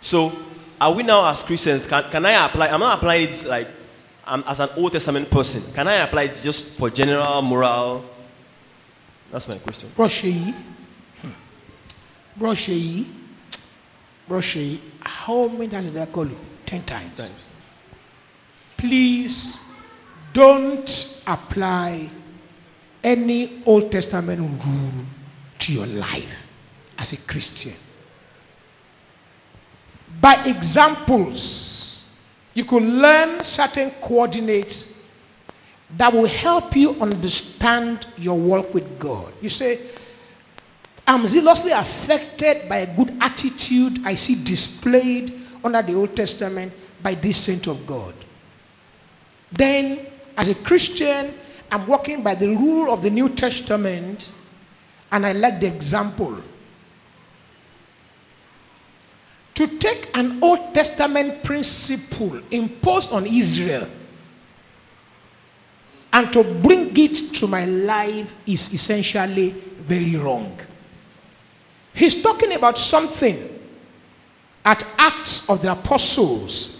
So, are we now as Christians, can, can I apply, I'm not applying it like I'm, as an Old Testament person. Can I apply it just for general moral? That's my question. Brosheyi. Hmm. Brosheyi. Roshi, how many times did I call you? Ten times. Times. Please don't apply any Old Testament rule to your life as a Christian. By examples, you could learn certain coordinates that will help you understand your walk with God. You say, I'm zealously affected by a good attitude I see displayed under the Old Testament by this saint of God. Then, as a Christian, I'm walking by the rule of the New Testament and I like the example. To take an Old Testament principle imposed on Israel and to bring it to my life is essentially very wrong. He's talking about something at Acts of the Apostles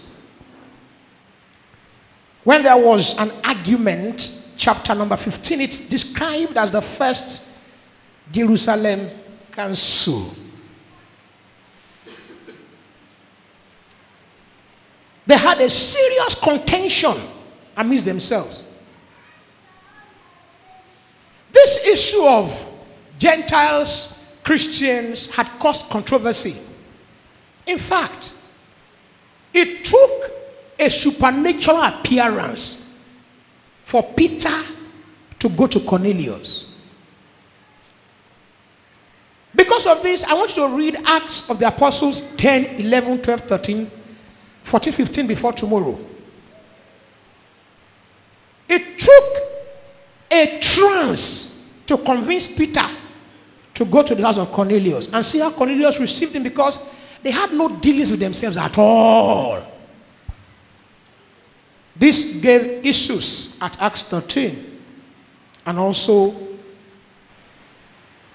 when there was an argument, chapter number 15, it's described as the first Jerusalem Council. They had a serious contention amidst themselves. This issue of Gentiles, Christians had caused controversy. In fact, it took a supernatural appearance for Peter to go to Cornelius. Because of this, I want you to read Acts of the Apostles 10, 11, 12, 13, 14, 15 before tomorrow. It took a trance to convince Peter to go to the house of Cornelius and see how Cornelius received him because they had no dealings with themselves at all. This gave issues at Acts 13. And also,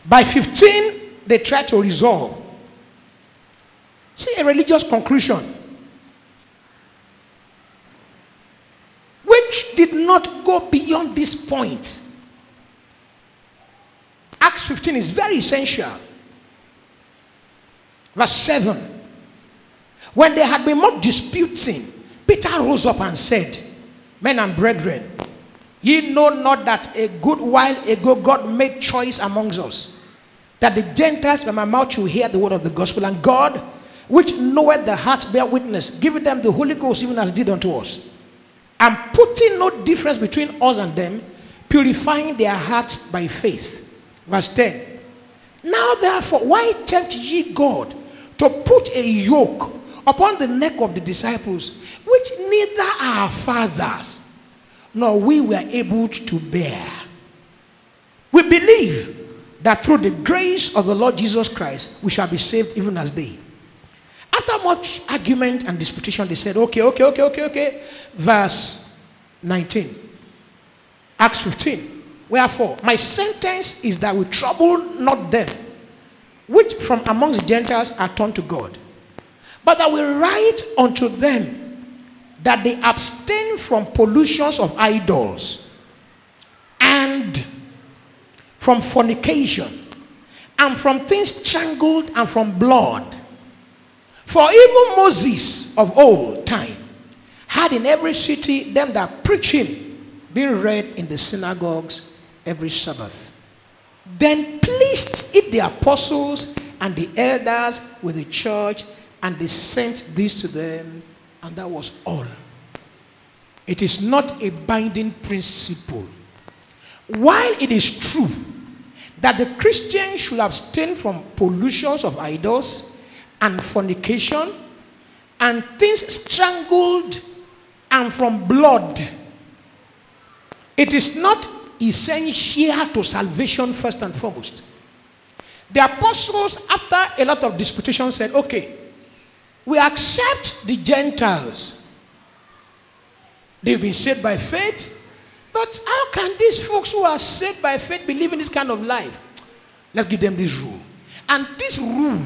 by 15, they tried to resolve. See a religious conclusion, which did not go beyond this point. Acts 15 is very essential. Verse 7. When they had been more disputing, Peter rose up and said, Men and brethren, ye know not that a good while ago God made choice amongst us, that the Gentiles by my mouth should hear the word of the gospel, and God, which knoweth the heart, bear witness, giving them the Holy Ghost even as did unto us, and putting no difference between us and them, purifying their hearts by faith. Verse 10. Now therefore, why tempt ye God to put a yoke upon the neck of the disciples, which neither our fathers nor we were able to bear? We believe that through the grace of the Lord Jesus Christ, we shall be saved even as they. After much argument and disputation, they said, Okay, okay, okay, okay, okay. Verse 19, Acts 15. Wherefore, my sentence is that we trouble not them which from amongst the Gentiles are turned to God, but that we write unto them that they abstain from pollutions of idols and from fornication and from things strangled and from blood. For even Moses of old time had in every city them that preach him being read in the synagogues every Sabbath. Then pleased it the apostles and the elders with the church, and they sent this to them, and that was all. It is not a binding principle. While it is true that the Christian should abstain from pollutions of idols and fornication and things strangled and from blood, it is not essential to salvation first and foremost. The apostles, after a lot of disputation, said, okay, we accept the Gentiles. They've been saved by faith, but how can these folks who are saved by faith believe in this kind of life? Let's give them this rule. And this rule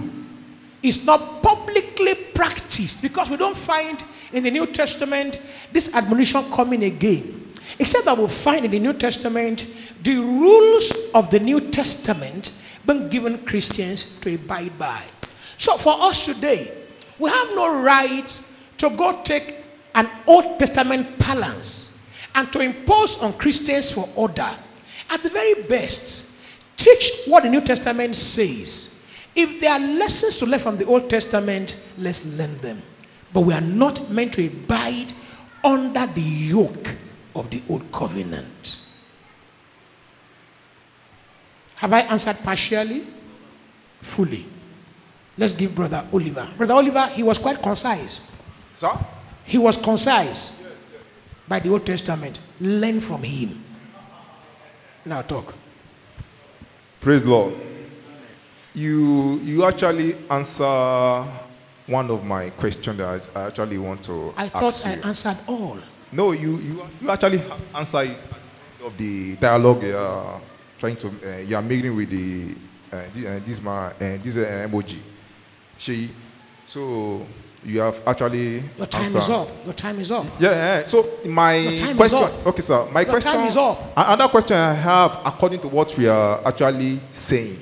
is not publicly practiced because we don't find in the New Testament this admonition coming again. Except that we find in the New Testament the rules of the New Testament being given Christians to abide by. So for us today, we have no right to go take an Old Testament balance and to impose on Christians for order. At the very best, teach what the New Testament says. If there are lessons to learn from the Old Testament, let's learn them. But we are not meant to abide under the yoke of the Old Covenant. Have I answered partially? Fully. Let's give Brother Oliver. Brother Oliver, he was quite concise. Sir? He was concise yes, yes. by the Old Testament. Learn from him. Now talk. Praise the Lord. You you actually answer one of my questions that I actually want to I thought I you. answered all. No, you, you, you actually answer it at the end of the dialogue you are trying to, uh, you are making with the, uh, this, uh, this, uh, this uh, emoji. She, so you have actually Your time answered. is up. Your time is up. Yeah, yeah. So my Your time is question, okay, sir. My Your question time is up. Another question I have, according to what we are actually saying.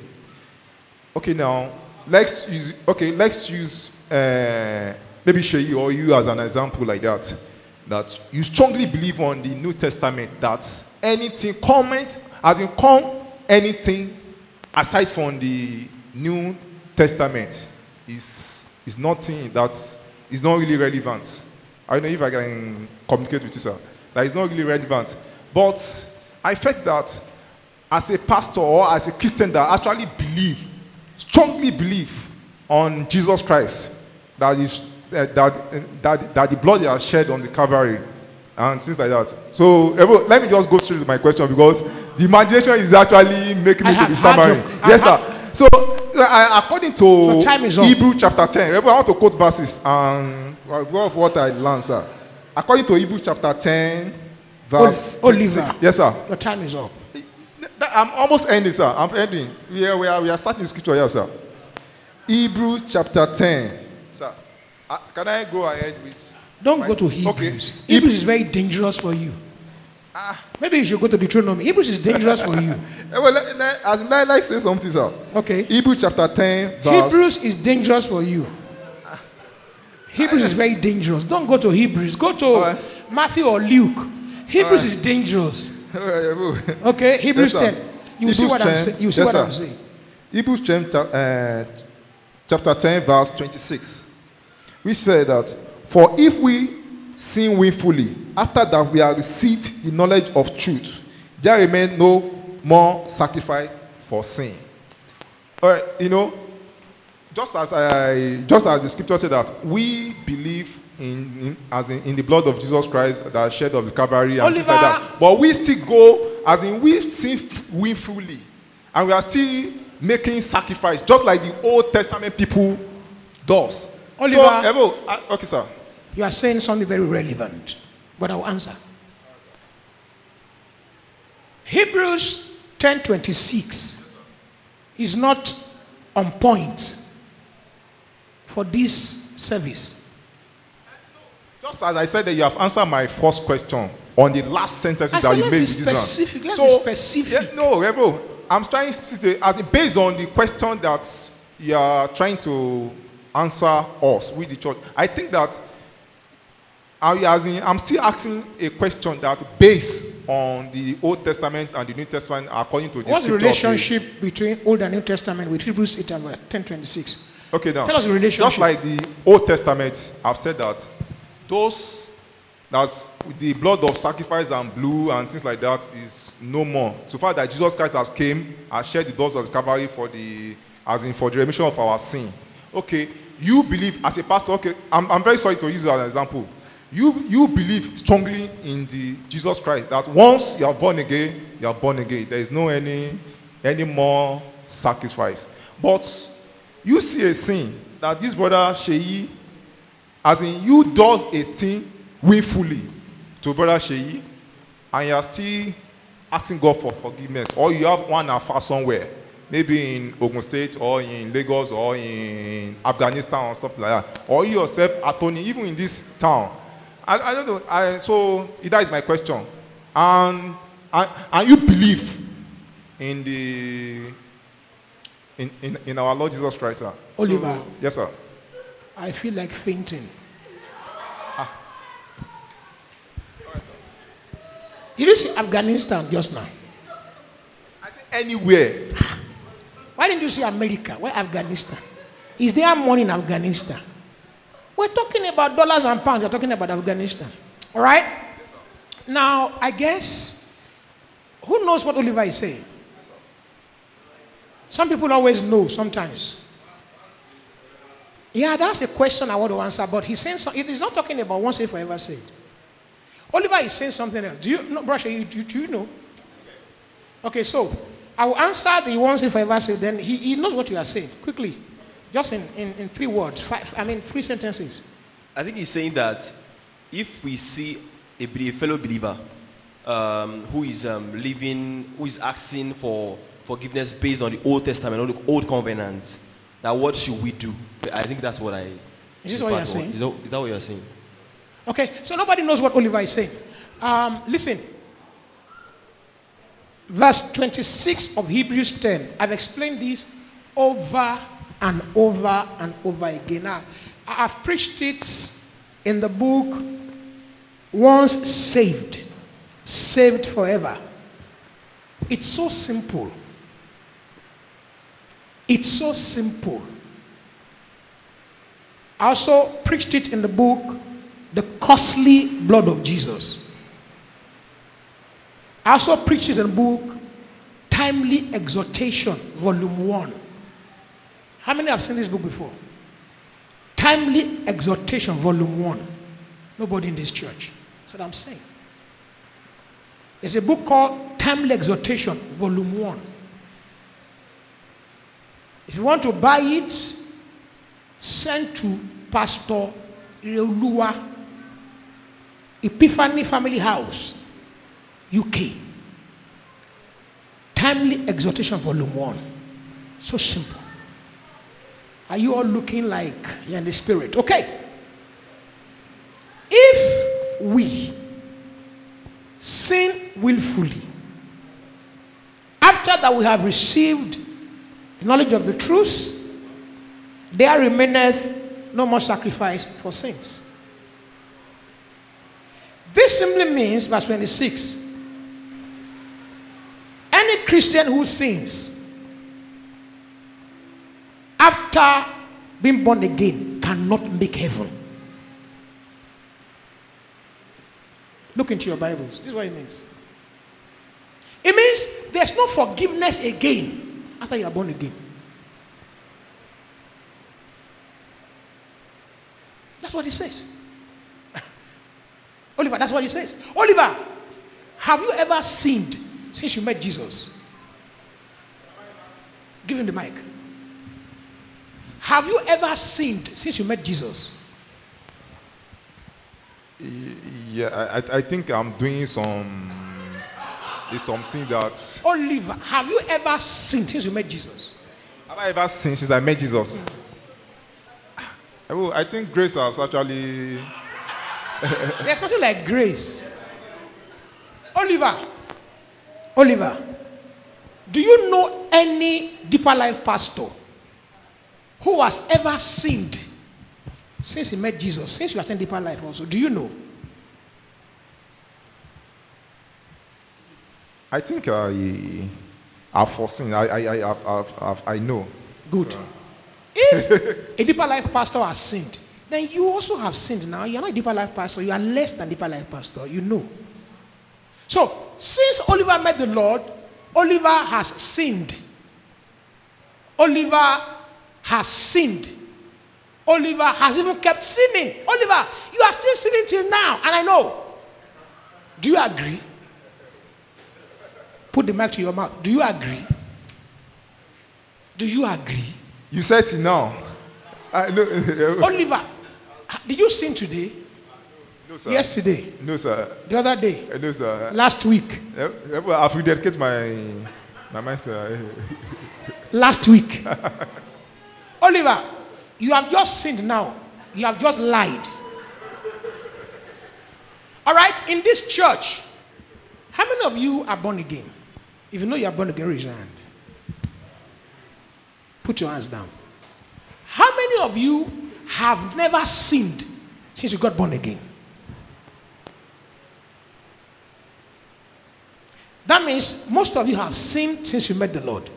Okay, now let's use. Okay, let's use uh, maybe Sheyi or you as an example like that. That you strongly believe on the New Testament that anything comment as in come anything aside from the New Testament is is nothing that is not really relevant. I don't know if I can communicate with you, sir. That is not really relevant. But I felt that as a pastor or as a Christian that actually believe, strongly believe on Jesus Christ, that is uh, that, that that the blood he has shed on the Calvary and things like that. So everyone, let me just go straight to my question because the imagination is actually making me to be stammering. Yes, sir. So uh, according to Your time is up. Hebrew chapter 10, everyone I want to quote verses and of what I learned, sir. According to Hebrew chapter 10, verse Ol- Oliver. Yes, sir. Your time is up. I'm almost ending, sir. I'm ending. We are, we are, we are starting scripture here, sir. Hebrew chapter 10. Sir, uh, can I go ahead with. Don't my- go to Okay. Hebrews. Hebrews is very dangerous for you. Maybe you should go to Deuteronomy. Hebrews is dangerous for you. Eh, well, let, let, as I like say something, sir. Okay. Hebrews chapter 10, verse. Hebrews is dangerous for you. Hebrews is very dangerous. Don't go to Hebrews. Go to Alright. Matthew or Luke. Hebrews is dangerous. <laughs> Okay, Hebrews Yes, 10. You see Hebrews what I'm 10. saying. You see Yes, what I'm saying. Hebrews chapter, uh, chapter 10, verse 26, We say that, For if we sin willfully, after that we have received the knowledge of truth, there remain no more sacrifice for sin. All right, you know, just as I, just as the scripture said that we believe in, in as in, in the blood of Jesus Christ that shed of the Calvary and things like that, but we still go as in we sin willfully, and we are still making sacrifice, just like the Old Testament people does. Oliver. So, okay, sir. You are saying something very relevant, but I will answer. Hebrews 10:26 is not on point for this service. Just as I said that you have answered my first question on the last sentence that you made this one. be specific. Yeah, no, Rebel, I'm trying to say, as based on the question that you are trying to answer us with the church, I think that I, as in, I'm still asking a question that based on the Old Testament and the New Testament according to the What's the of the- relationship between Old and New Testament with Hebrews 8 and 10:26? Okay, now. Tell us the relationship. Just like the Old Testament, I've said that those that the blood of sacrifice and blue and things like that is no more. So far that Jesus Christ has came and shed the blood of the Calvary for the as in for the remission of our sin. Okay, you believe as a pastor. Okay, I'm, I'm very sorry to use you as an example. You you believe strongly in the Jesus Christ that once you are born again, you are born again. There is no any any more sacrifice. But you see a sin that this brother Sheyi, as in you does a thing willfully to brother Sheyi, and you are still asking God for forgiveness, or you have one afar somewhere, maybe in Ogun State or in Lagos or in Afghanistan or something like that, or you yourself atoning, even in this town. I, I don't know. I, so that is my question, and, and and you believe in the In, in, in our Lord Jesus Christ, sir. Oliver. So, yes, sir. I feel like fainting. Did you see Afghanistan just now? I said anywhere. Ah. Why didn't you see America? Why Afghanistan? Is there money in Afghanistan? We're talking about dollars and pounds. We're talking about Afghanistan. All right? Now, I guess, who knows what Oliver is saying? Some people always know sometimes. Yeah, that's a question I want to answer, but he's saying he's not talking about once saved, forever saved. Oliver is saying something else. Do you know, Brasha, you, do, do you know? Okay, so I will answer the once saved, forever saved, then he, he knows what you are saying. Quickly. Just in, in, in three words, five, I mean, three sentences. I think he's saying that if we see a, a fellow believer um, who is um, living, who is asking for forgiveness based on the Old Testament or the Old Covenant, now what should we do? I think that's what I. Is this what you're saying? Is that, is that what you're saying? Okay, so nobody knows what Oliver is saying. Um, listen. Verse 26 of Hebrews 10. I've explained this over and over and over again. Now, I've preached it in the book Once Saved, Saved Forever. It's so simple. It's so simple. I also preached it in the book The Costly Blood of Jesus. I also preached it in the book Timely Exhortation, Volume 1. How many have seen this book before? Timely Exhortation, Volume 1. Nobody in this church. That's what I'm saying. There's a book called Timely Exhortation, Volume 1. If you want to buy it, send to Pastor Ireoluwa, Epiphany Family House, UK. Timely Exhortation, Volume 1. So simple. Are you all looking like you're in the spirit? Okay. If we sin willfully, after that we have received knowledge of the truth, there remaineth no more sacrifice for sins. This simply means, verse 26, any Christian who sins after being born again cannot make heaven. Look into your Bibles. This is what it means. It means there's no forgiveness again after you are born again. That's what it says. <laughs> Oliver, that's what it says. Oliver, have you ever sinned since you met Jesus? Give him the mic. Have you ever sinned since you met Jesus? Yeah, I, I- think I'm doing some. Something that. Oliver, have you ever sinned since you met Jesus? Have I ever seen since I met Jesus? I, will, I think grace has actually. <laughs> There's something like grace. Oliver, Oliver, do you know any deeper life pastor who has ever sinned since he met Jesus? Since you attend deeper life also, do you know? I think I. I've foreseen. I, I, I, I've, I've, know. Good. If <laughs> a deeper life pastor has sinned, then you also have sinned now. You're not a deeper life pastor, you are less than deeper life pastor. You know. So, since Oliver met the Lord, Oliver has sinned. Oliver has sinned. Oliver has even kept sinning. Oliver, you are still sinning till now, and I know. Do you agree? Put the mic to your mouth. Do you agree? Do you agree? You said it now. I know. <laughs> Oliver, did you sin today? no, sir. Yesterday? No, sir. The other day? No, sir. Last week? I've rededicated my, my mind, sir. <laughs> Last week? <laughs> Oliver, you have just sinned now. You have just lied. All right, in this church, how many of you are born again? If you know you are born again, raise your hand. Put your hands down. How many of you have never sinned since you got born again? That means most of you have sinned since you met the Lord.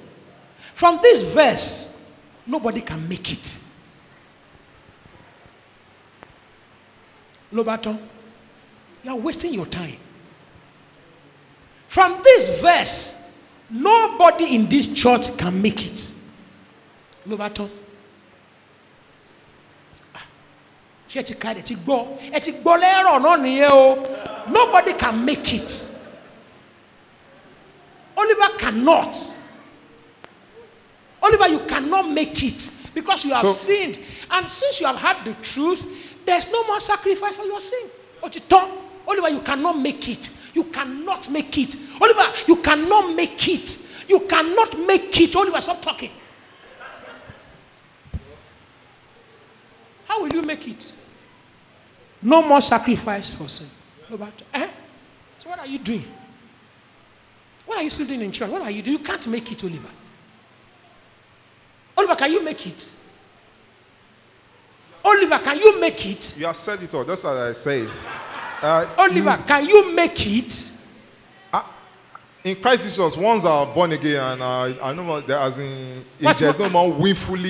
From this verse, nobody can make it. Lobato, you are wasting your time. From this verse, nobody in this church can make it. Lobato. ṣé ẹ ti ka ẹ ti gbọ́ ẹ ti gbọ́ lẹ́rọ̀ náà nìyẹn o nobody can make it Oliver cannot Oliver you cannot make it because you have So- sinned. And since you have had the truth there's no more sacrifice for your sin. Òtítọ́ Oliver you cannot make it. You cannot make it. Oliver you cannot make it. You cannot make it. Oliver stop talking. How will you make it? No more sacrifice for sin. No but eh? so what are you doing? What are you still doing in church? What are you doing? You can't make it Oliver Oliver can you make it Oliver can you make it You have said it all, That's as I say. Uh, Oliver can you make it in Christ Jesus, once are born again, and uh, I know there as in if there's no more willfully,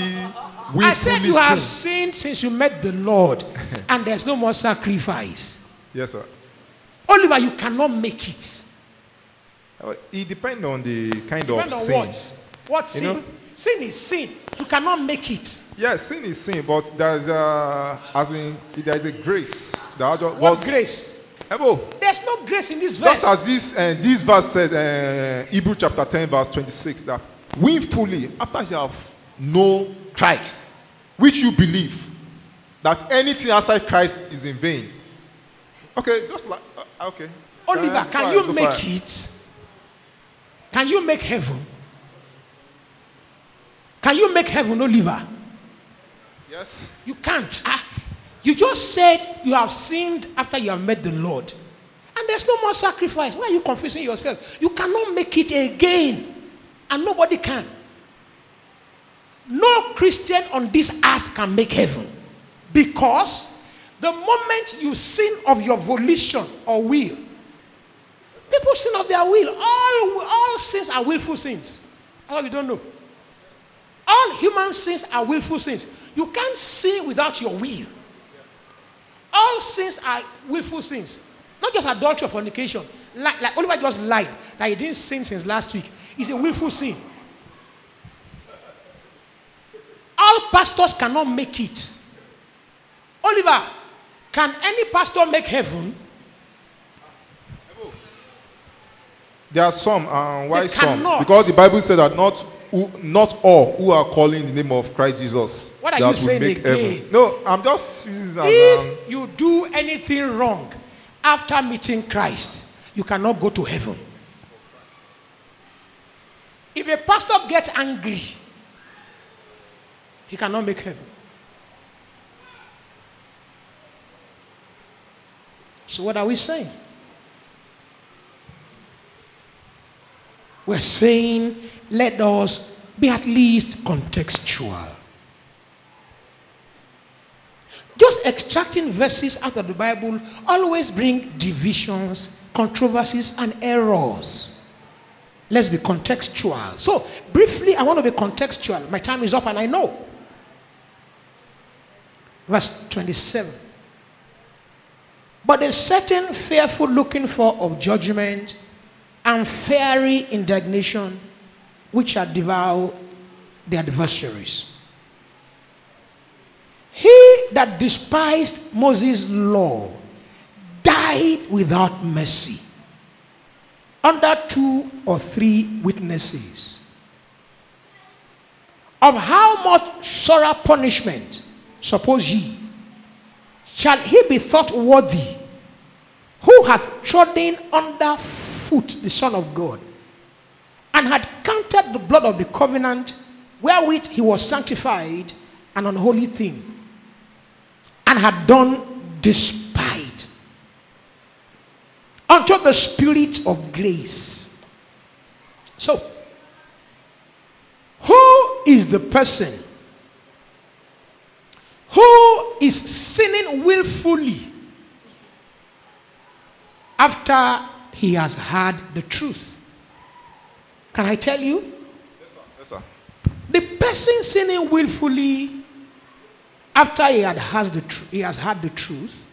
willfully I said you have sinned since you met the Lord <laughs> and there's no more sacrifice Yes, sir. Oliver you cannot make it Uh, It depends on the kind Depend of on sin. what what You sin know? Sin is sin you cannot make it Yes, sin is sin, but there's a, as in there is a grace that just what grace Ebo, there's no grace in this verse just as this uh, this verse said, uh, Hebrew chapter 10, verse 26, that willfully, after you have known Christ, which you believe, that anything outside Christ is in vain. Okay, just like uh, okay. Oliver, Uh, can you make it? Can you make heaven? Can you make heaven, no Oliver? Yes. You can't. Ah, you just said you have sinned after you have met the Lord. And there's no more sacrifice. Why are you confusing yourself? You cannot make it again. And nobody can. No Christian on this earth can make heaven. Because the moment you sin of your volition or will, people sin of their will. All, all sins are willful sins. What you don't know. All human sins are willful sins. You can't sin without your will. All sins are willful sins. Not just adultery or fornication. Like, like Oliver just lied that he didn't sin since last week. It's a willful sin. All pastors cannot make it. Oliver, can any pastor make heaven? There are some, and why some? Because the Bible said that not who, not all who are calling the name of Christ Jesus. What are that you saying again? heaven. No, I'm just using it as um, If you do anything wrong after meeting Christ, you cannot go to heaven. If a pastor gets angry, he cannot make heaven. So, what are we saying? We're saying, let us be at least contextual. Just extracting verses out of the Bible always bring divisions, controversies, and errors. Let's be contextual. So, briefly, I want to be contextual. My time is up, and I know. Verse 27. But a certain fearful looking for of judgment and fiery indignation which shall devour the adversaries. He that despised Moses' law died without mercy under two or three witnesses. Of how much sorrow punishment, suppose ye, shall he be thought worthy who hath trodden under foot the Son of God and had counted the blood of the covenant wherewith he was sanctified an unholy thing and had done despite unto the spirit of grace. So, who is the person who is sinning willfully after he has heard the truth? Can I tell you? Yes, sir. Yes, sir. The person sinning willfully after he had heard the, tr- he has heard the truth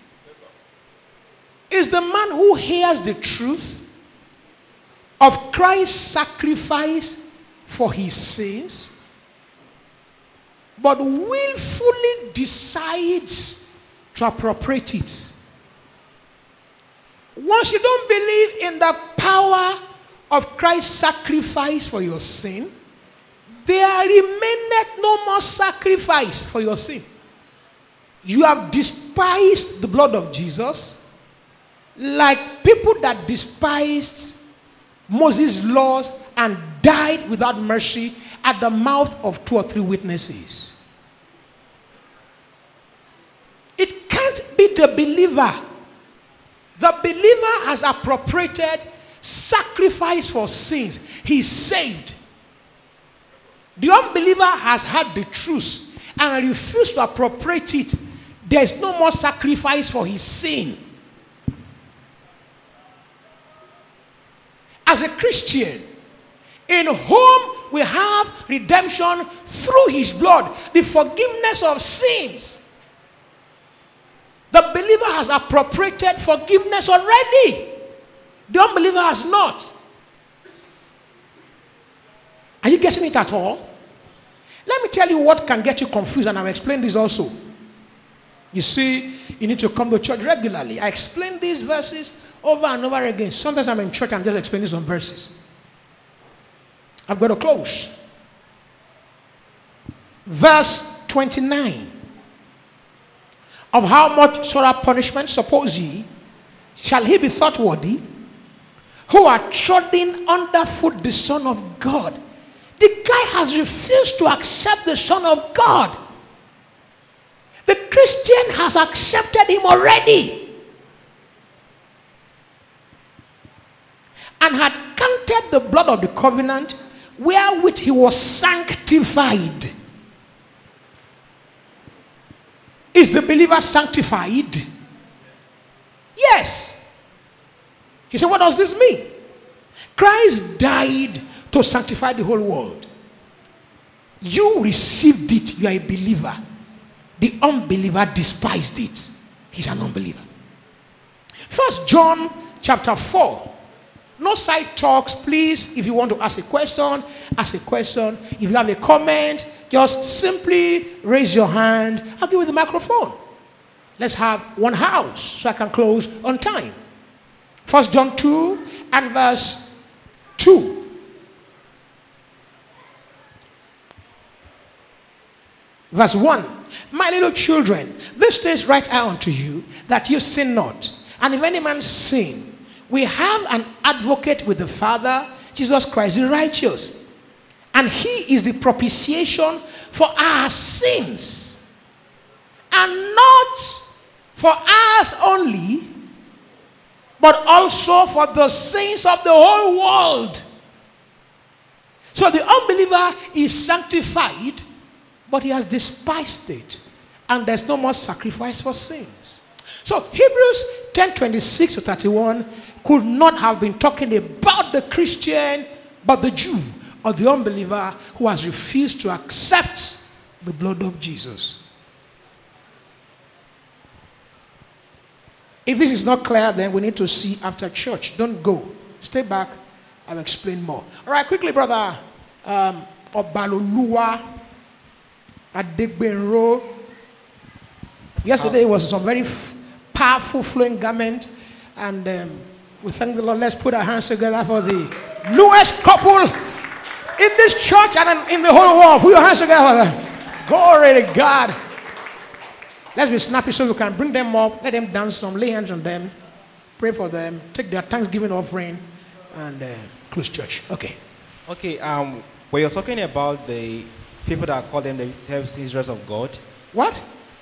is the man who hears the truth of Christ's sacrifice for his sins, but willfully decides to appropriate it. Once you don't believe in the power of Christ's sacrifice for your sin, there remaineth no more sacrifice for your sin. You have despised the blood of Jesus like people that despised Moses' laws and died without mercy at the mouth of two or three witnesses. It can't be the believer. The believer has appropriated sacrifice for sins. He's saved. The unbeliever has had the truth and refused to appropriate it. There's no more sacrifice for his sin. As a Christian, in whom we have redemption through his blood, the forgiveness of sins. The believer has appropriated forgiveness already. The unbeliever has not. Are you getting it at all? Let me tell you what can get you confused, and I'll explain this also. You see, you need to come to church regularly. I explain these verses over and over again. Sometimes I'm in church, I'm just explaining some verses. I've got to close. Verse 29 of how much sorrow punishment, suppose ye, shall he be thought worthy, who are trodden underfoot the Son of God. The guy has refused to accept the Son of God. The Christian has accepted him already and had counted the blood of the covenant wherewith he was sanctified. Is the believer sanctified? Yes. He said, What does this mean? Christ died to sanctify the whole world. You received it, you are a believer. The unbeliever despised it. He's an unbeliever. First John chapter 4. No side talks, please. If you want to ask a question, ask a question. If you have a comment, just simply raise your hand. I'll give you the microphone. Let's have one house so I can close on time. First John 2 and verse 2. Verse 1 My little children, this things write I unto you, that you sin not. And if any man sin, we have an advocate with the Father, Jesus Christ, the righteous. And he is the propitiation for our sins. And not for us only, but also for the sins of the whole world. So the unbeliever is sanctified, but he has despised it. And there's no more sacrifice for sins. So Hebrews 10 26 to 31 could not have been talking about the Christian, but the Jew or the unbeliever who has refused to accept the blood of Jesus. If this is not clear, then we need to see after church. Don't go. Stay back. I'll explain more. All right, quickly, brother. Um, Obaloluwa Adegbenro. Yesterday was some very f- powerful flowing garment, and um, we thank the Lord. Let's put our hands together for the newest couple in this church and in the whole world. Put your hands together. Glory to God. Let's be snappy so we can bring them up, let them dance some, lay hands on them, pray for them, take their thanksgiving offering, and uh, close church. Okay. Okay, um, when you're talking about the people that call them themselves Israel of God, What?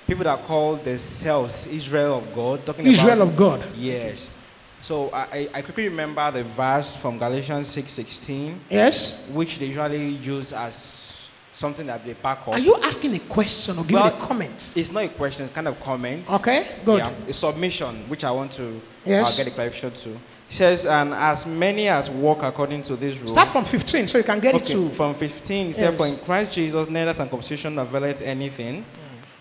people that call themselves Israel of God, talking Israel about of God. yes. So I, I- quickly remember the verse from Galatians six sixteen, Yes. which they usually use as something that they pack up. Are you asking a question or giving Well, a comment? It's not a question, it's kind of comment. Okay, good. Yeah, a submission, which I want to Yes. uh, get a clarification to. It says, and as many as walk according to this rule. Start from 15 so you can get Okay, it to. from 15, it Yes. says, For in Christ Jesus neither circumcision availeth anything,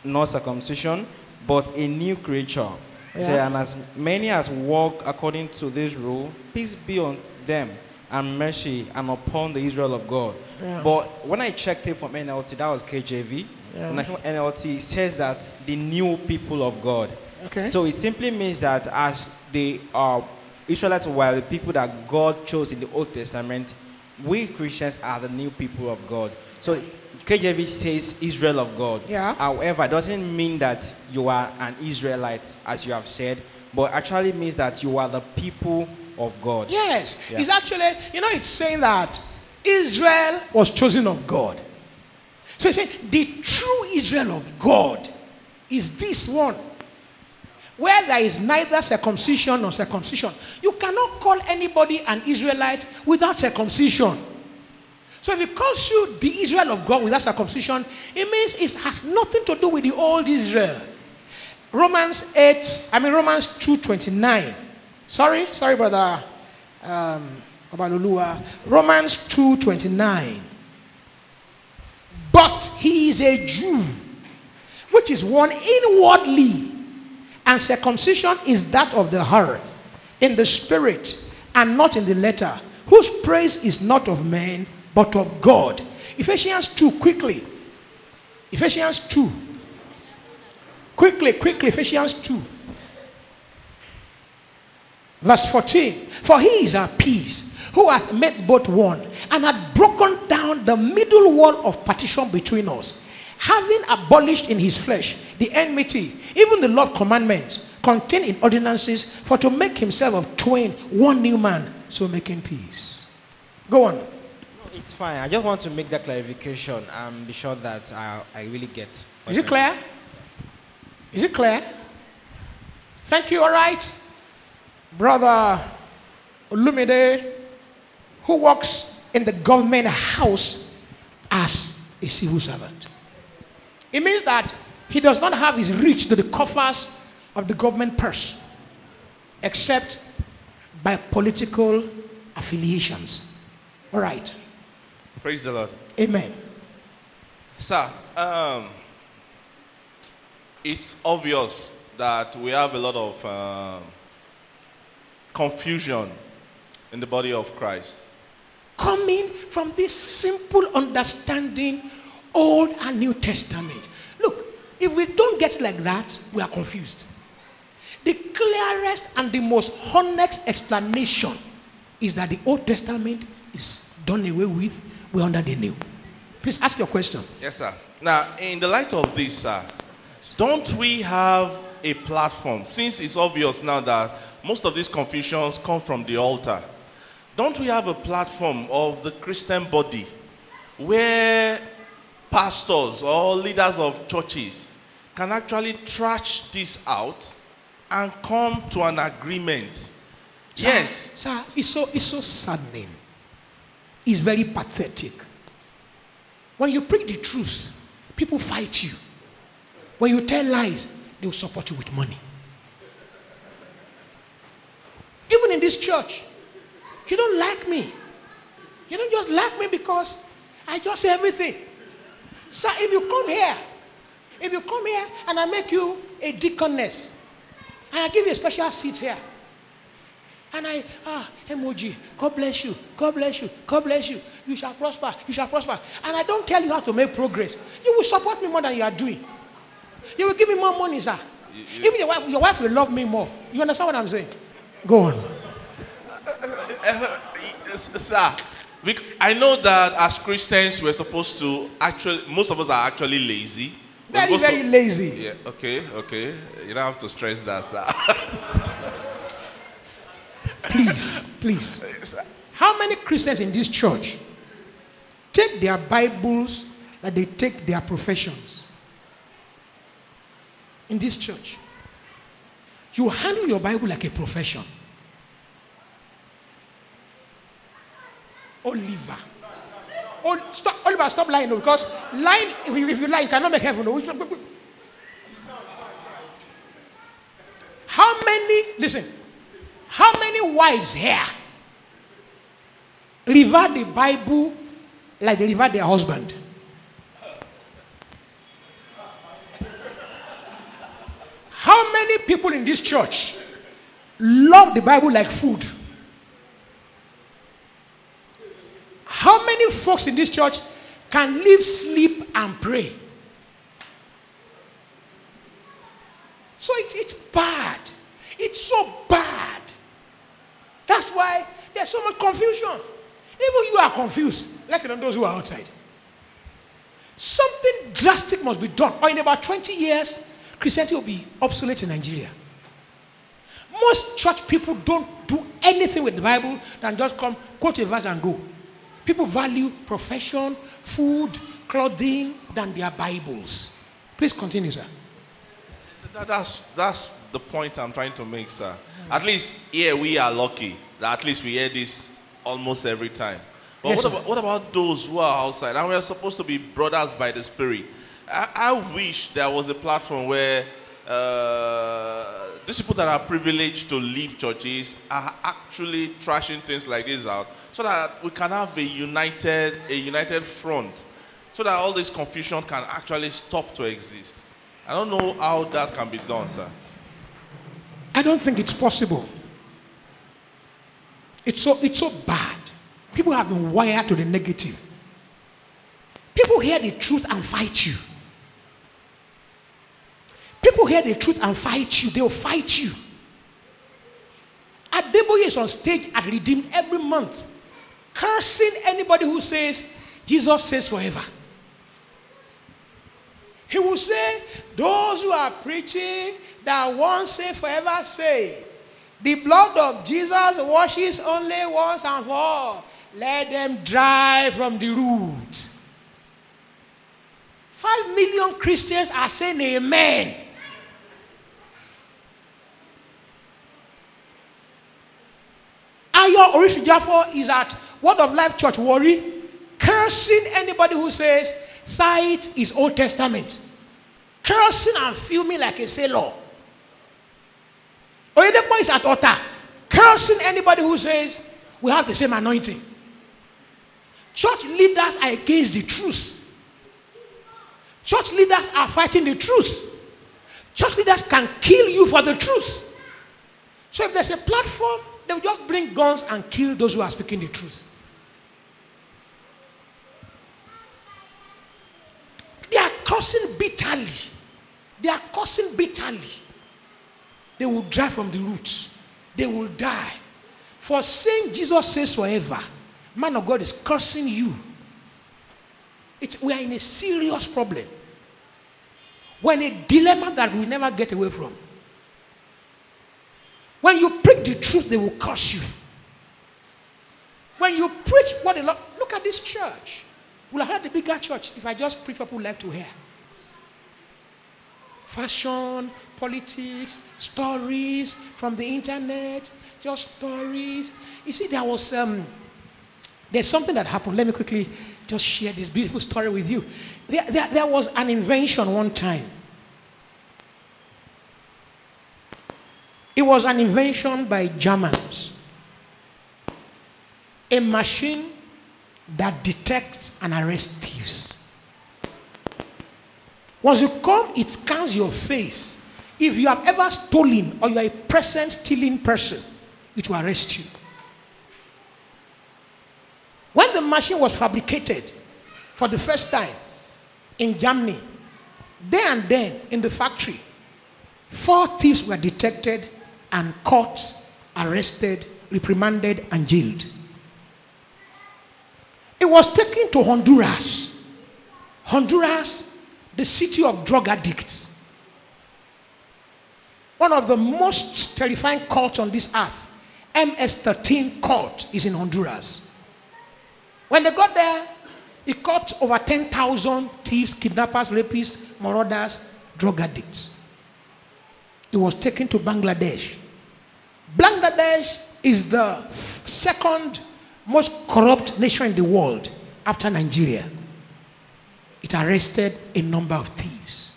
nor circumcision, but a new creature. Yeah. says, and as many as walk according to this rule, peace be on them, and mercy, and upon the Israel of God. Yeah. But when I checked it from NLT, that was KJV. Yeah. When I came NLT, it says that the new people of God. Okay. So it simply means that as the uh, Israelites were the people that God chose in the Old Testament, we Christians are the new people of God. So KJV says Israel of God. Yeah. However, it doesn't mean that you are an Israelite, as you have said, but actually means that you are the people of God. Yes, Yeah. it's actually, you know, it's saying that Israel was chosen of God. So it's saying the true Israel of God is this one. Where there is neither circumcision nor circumcision. You cannot call anybody an Israelite without circumcision. So if it calls you the Israel of God without circumcision, it means it has nothing to do with the old Israel. Romans 8, I mean Romans 2.29. Sorry, sorry, brother um, Babalolua. Romans 2.29. But he is a Jew, which is one inwardly, and circumcision is that of the heart, in the spirit, and not in the letter, whose praise is not of men, but of God. Ephesians 2, quickly. Ephesians 2. Quickly, quickly, Ephesians 2. Verse 14. For he is our peace, who hath made both one, and hath broken down the middle wall of partition between us, having abolished in his flesh the enmity, even the law of commandments contained in ordinances, for to make himself of twain one new man, so making peace. Go on. It's fine. I just want to make that clarification and be sure that I, I really get. Is it clear? Is it clear? Thank you, all right. Brother Olumide, who works in the government house as a civil servant. It means that he does not have his reach to the coffers of the government purse, except by political affiliations. All right. Praise the Lord. Amen. Sir, um, it's obvious that we have a lot of uh, confusion in the body of Christ. coming from this simple understanding, Old and New Testament. Look, if we don't get like that, we are confused. The clearest and the most honest explanation is that the Old Testament is done away with, we're under the New. Please ask your question. Yes, sir. Now, in the light of this, sir, don't we have a platform? Since it's obvious now that most of these confusions come from the altar, don't we have a platform of the Christian body where pastors or leaders of churches can actually trash this out and come to an agreement? Yes. Sir, it's so, it's so saddening. It's very pathetic. When you preach the truth, people fight you. When you tell lies, they will support you with money. Even in this church, you don't like me. You don't just like me because I just say everything. Sir, if you come here, if you come here and I make you a deaconess, and I give you a special seat here, and I, ah, emoji, God bless you, God bless you, God bless you. You shall prosper, you shall prosper. And I don't tell you how to make progress. You will support me more than you are doing. You will give me more money, sir. Even your wife, your wife will love me more. You understand what I'm saying? Go on. Sir, we, I know that as Christians we're supposed to actually, most of us are actually lazy. Very, supposed to- lazy. Yeah, okay, okay. You don't have to stress that, sir. <laughs> Please, please. How many Christians in this church take their Bibles like they take their professions? In this church, you handle your Bible like a profession. Oliver. Oh, stop, Oliver, stop lying, because lying, if you, if you lie, you cannot make heaven. How many, listen, how many wives here revere the Bible like they revere their husband? How many people in this church love the Bible like food? How many folks in this church can live, sleep, and pray? So it's, it's bad. It's so bad. That's why there's so much confusion. Even you are confused, let alone those who are outside. Something drastic must be done. Or in about 20 years, Christianity will be obsolete in Nigeria. Most church people don't do anything with the Bible than just come, quote a verse, and go. People value profession, food, clothing than their Bibles. Please continue, sir. That, that's, that's the point I'm trying to make, sir. At least here we are lucky at least we hear this almost every time. But Yes, what, about, what about those who are outside? And we are supposed to be brothers by the Spirit. I, I wish there was a platform where uh, these people that are privileged to leave churches are actually trashing things like this out so that we can have a united, a united front so that all this confusion can actually stop to exist. I don't know how that can be done, sir. I don't think it's possible. It's so, it's so bad. People have been wired to the negative. People hear the truth and fight you. People hear the truth and fight you. They'll fight you. Adeboye is on stage at Redeemed every month, cursing anybody who says, Jesus says forever. He will say, Those who are preaching that once say forever say, The blood of Jesus washes only once and for all. Let them dry from the roots. Five million Christians are saying amen. Ayo Oritsejafor is at Word of Life Church, Warri, cursing anybody who says sight is Old Testament. Cursing and fuming like a sailor. Oyedepo is at Ota, cursing anybody who says we have the same anointing. Church leaders are against the truth. Church leaders are fighting the truth. Church leaders can kill you for the truth. So if there's a platform, they will just bring guns and kill those who are speaking the truth. They are cursing bitterly. They are cursing bitterly. They will die from the roots. They will die. For saying Jesus says forever, man of God is cursing you. It's, we are in a serious problem. We're in a dilemma that we never get away from. When you preach the truth, they will curse you. When you preach what the Lord, look at this church. We'll have the bigger church if I just preach what people like to hear. Fashion, politics, stories from the internet, just stories. You see, there was um, there's something that happened. Let me quickly just share this beautiful story with you. There, there, there was an invention one time. It was an invention by Germans. A machine that detects and arrests thieves. Once you come, it scans your face. If you have ever stolen or you are a present stealing person, it will arrest you. When the machine was fabricated for the first time in Germany, there and then in the factory, four thieves were detected and caught, arrested, reprimanded, and jailed. It was taken to Honduras. Honduras, the city of drug addicts. One of the most terrifying cults on this earth, MS 13 cult, is in Honduras. When they got there, it caught over 10,000 thieves, kidnappers, rapists, marauders, drug addicts. It was taken to Bangladesh. Bangladesh is the second most corrupt nation in the world after Nigeria, it arrested a number of thieves.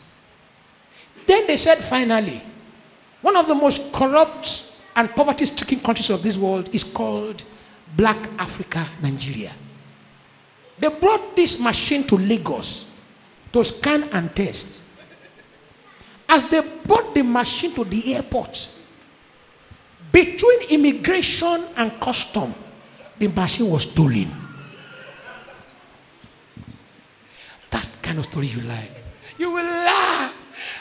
Then they said finally, one of the most corrupt and poverty stricken countries of this world is called Black Africa, Nigeria. They brought this machine to Lagos to scan and test. As they brought the machine to the airport, between immigration and custom, the machine was stolen. That's the kind of story you like. You will laugh.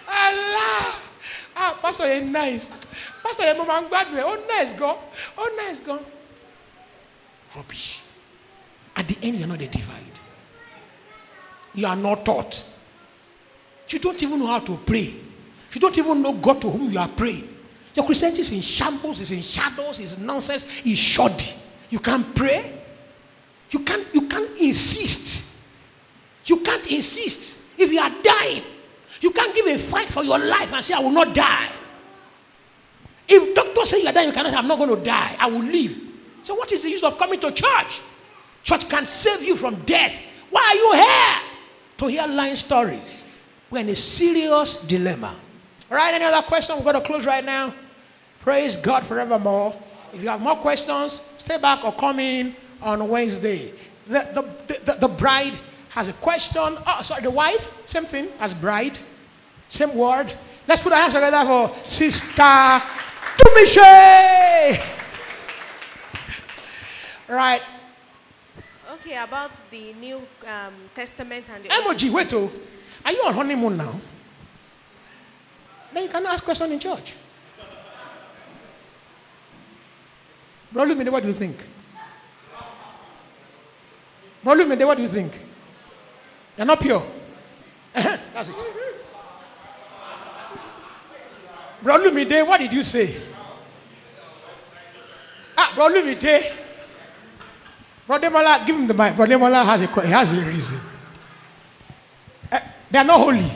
I laugh. Ah, Pastor, you're nice. Pastor, you're mama gbadun ẹ. Oh, nice gan. Oh, nice gan. Rubbish. At the end, you're not a divide. You are not taught. You don't even know how to pray. You don't even know God to whom you are praying. Your Christianity is in shambles, is in shadows, is nonsense, is shoddy. You can't pray. You can't, you can't insist. You can't insist. If you are dying, you can't give a fight for your life and say, I will not die. If doctors say you are dying, you cannot, I'm not going to die. I will live. So what is the use of coming to church? Church can save you from death. Why are you here? To hear lying stories. We're in a serious dilemma. All right, any other question? We're going to close right now. Praise God forevermore. If you have more questions, stay back or come in on Wednesday. The, the, the, the bride has a question. Oh, sorry, the wife, same thing as bride. Same word. Let's put our hands together for Sister Tumishe. Right. Okay, about the New um, Testament and the Emoji, wait, oh. Are you on honeymoon now? Then you cannot ask question in church. Brother Lumide, what do you think? Brother Lumide, what do you think? You're not pure. <laughs> That's it. Brother Lumide, what did you say? Ah, Brother Lumide. Brother Mola, give him the mic. Brother Mola has a, he has a reason. Eh, they are not holy.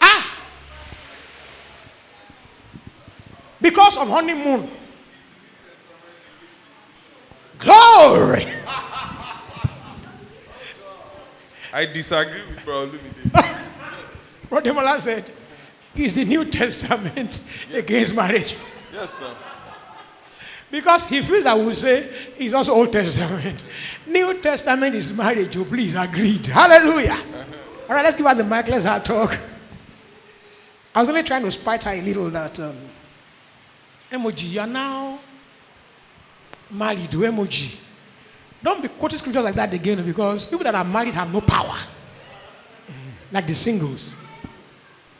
Ah! Because of honeymoon. Glory! I disagree with Bro Olumide. <laughs> Brother Mola said, is the New Testament against marriage. yes, sir. Because he feels I will say it's also Old Testament. New Testament is marriage. You please agreed. Hallelujah. All right, let's give her the mic. Let's have a talk. I was only trying to spite her a little that um, emoji, you're now married. oh, Emoji. Don't be quoting scriptures like that again because people that are married have no power. Like the singles.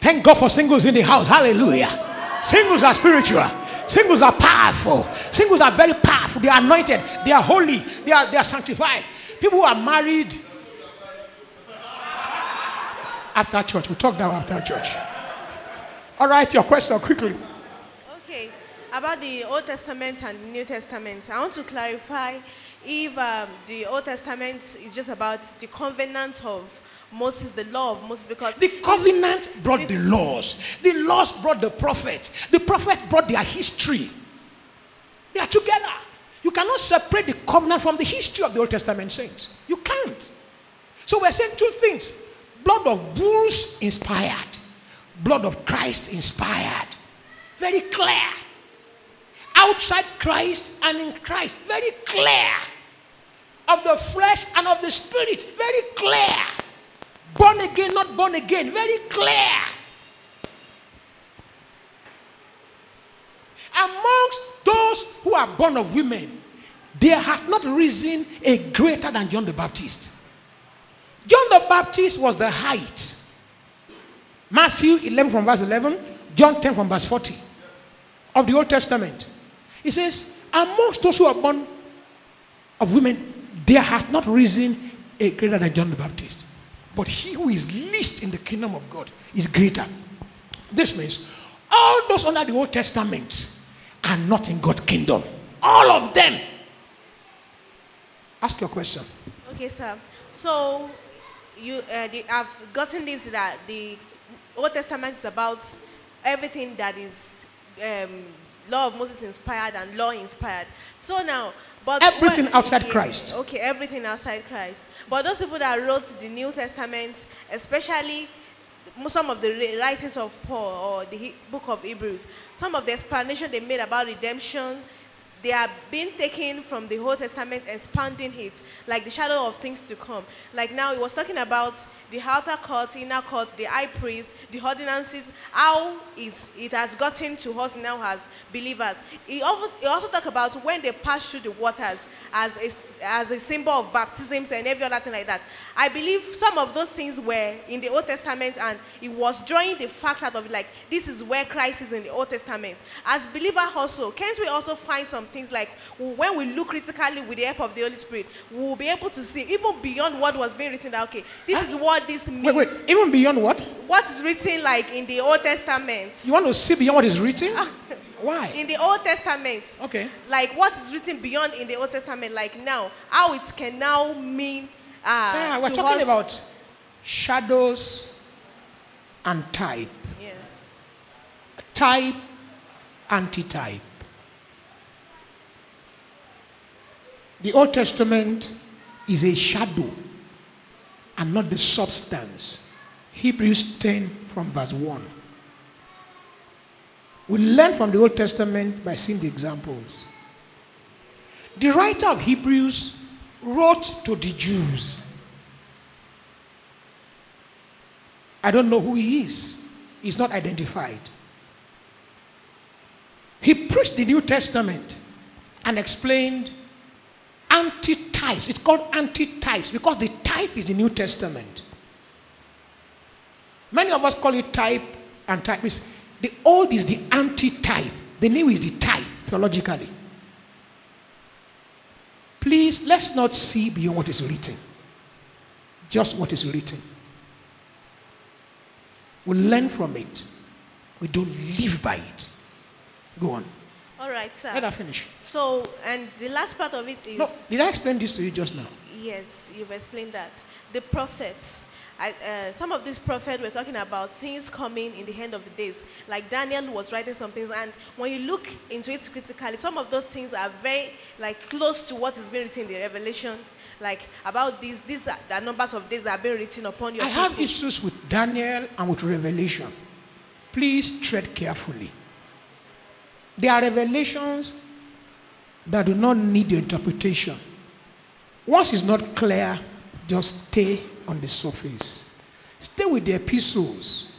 Thank God for singles in the house. Hallelujah. Singles are spiritual. Singles are powerful. Singles are very powerful. They are anointed. They are holy. They are, they are sanctified. People who are married after church. We'll talk now after church. All right, your question quickly. Okay, about the Old Testament and New Testament, I want to clarify if um, the Old Testament is just about the covenant of Moses, the law of Moses, because The covenant brought the laws. The laws brought the prophets. The prophet brought their history. They are together. You cannot separate the covenant from the history of the Old Testament saints. You can't. So we're saying two things blood of bulls inspired, blood of Christ inspired. Very clear. Outside Christ and in Christ. Very clear. Of the flesh and of the spirit. Very clear. Born again, not born again. Very clear. Amongst those who are born of women, there hath not risen a greater than John the Baptist. John the Baptist was the height. Matthew 11 from verse 11, John 10 from verse 40 of the Old Testament. He says, Amongst those who are born of women, there hath not risen a greater than John the Baptist. But he who is least in the kingdom of God is greater. This means all those under the Old Testament are not in God's kingdom. All of them. Ask your question. Okay, sir. So, you, uh, the, I've gotten this that the Old Testament is about everything that is um, law of Moses inspired and law inspired. So now, but Everything when- outside yeah, Christ. Okay, everything outside Christ. But those people that wrote the New Testament, especially some of the writings of Paul or the book of Hebrews, some of the explanation they made about redemption, they are being taken from the Old Testament, expanding it, like the shadow of things to come. Like now, it was talking about the outer court, inner court, the high priest, the ordinances, how it has gotten to us now as believers. He also, he also talked about when they pass through the waters as a, as a symbol of baptisms and every other thing like that. I believe some of those things were in the Old Testament and it was drawing the fact out of it, like this is where Christ is in the Old Testament. As believer also, can't we also find some things like when we look critically with the help of the Holy Spirit, we'll be able to see even beyond what was being written that okay, this is what this means. Wait, wait. Even beyond what? What is written like in the Old Testament? You want to see beyond what is written? Why? In the Old Testament. Okay. Like what is written beyond in the Old Testament, like now, how it can now mean uh Yeah, we're talking us- about shadows and type. yeah. Type, anti-type. The Old Testament is a shadow and not the substance. Hebrews 10 from verse 1. We learn from the Old Testament by seeing the examples. The writer of Hebrews wrote to the Jews. I don't know who he is. He's not identified. He preached the New Testament and explained anti-types. It's called anti-types because the type is the New Testament. Many of us call it type and type. It's- the old is the anti-type. The new is the type, theologically. Please, let's not see beyond what is written. Just what is written. We learn from it. We don't live by it. Go on. All right, sir. Let her finish. So, and the last part of it is No, did I explain this to you just now? yes, you've explained that. The prophets, I, uh, some of these prophets were talking about things coming in the end of the days. Like Daniel was writing some things, and when you look into it critically, some of those things are very like close to what is being written in the Revelations, like about these. These are the numbers of days that have been written upon your. I have issues with Daniel and with Revelation. Please tread carefully. There are revelations that do not need your interpretation. Once it's not clear, just stay on the surface. Stay with the epistles.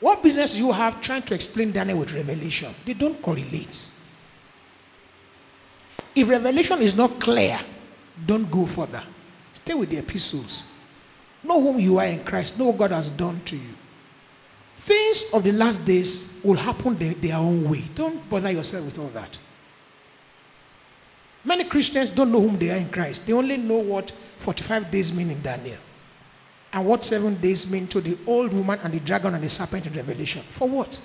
What business you have trying to explain Daniel with Revelation? They don't correlate. If Revelation is not clear, don't go further. Stay with the epistles. Know whom you are in Christ. Know what God has done to you. Things of the last days will happen their, their own way. Don't bother yourself with all that. Many Christians don't know whom they are in Christ. They only know what 45 days mean in Daniel and what seven days mean to the old woman and the dragon and the serpent in Revelation. For what?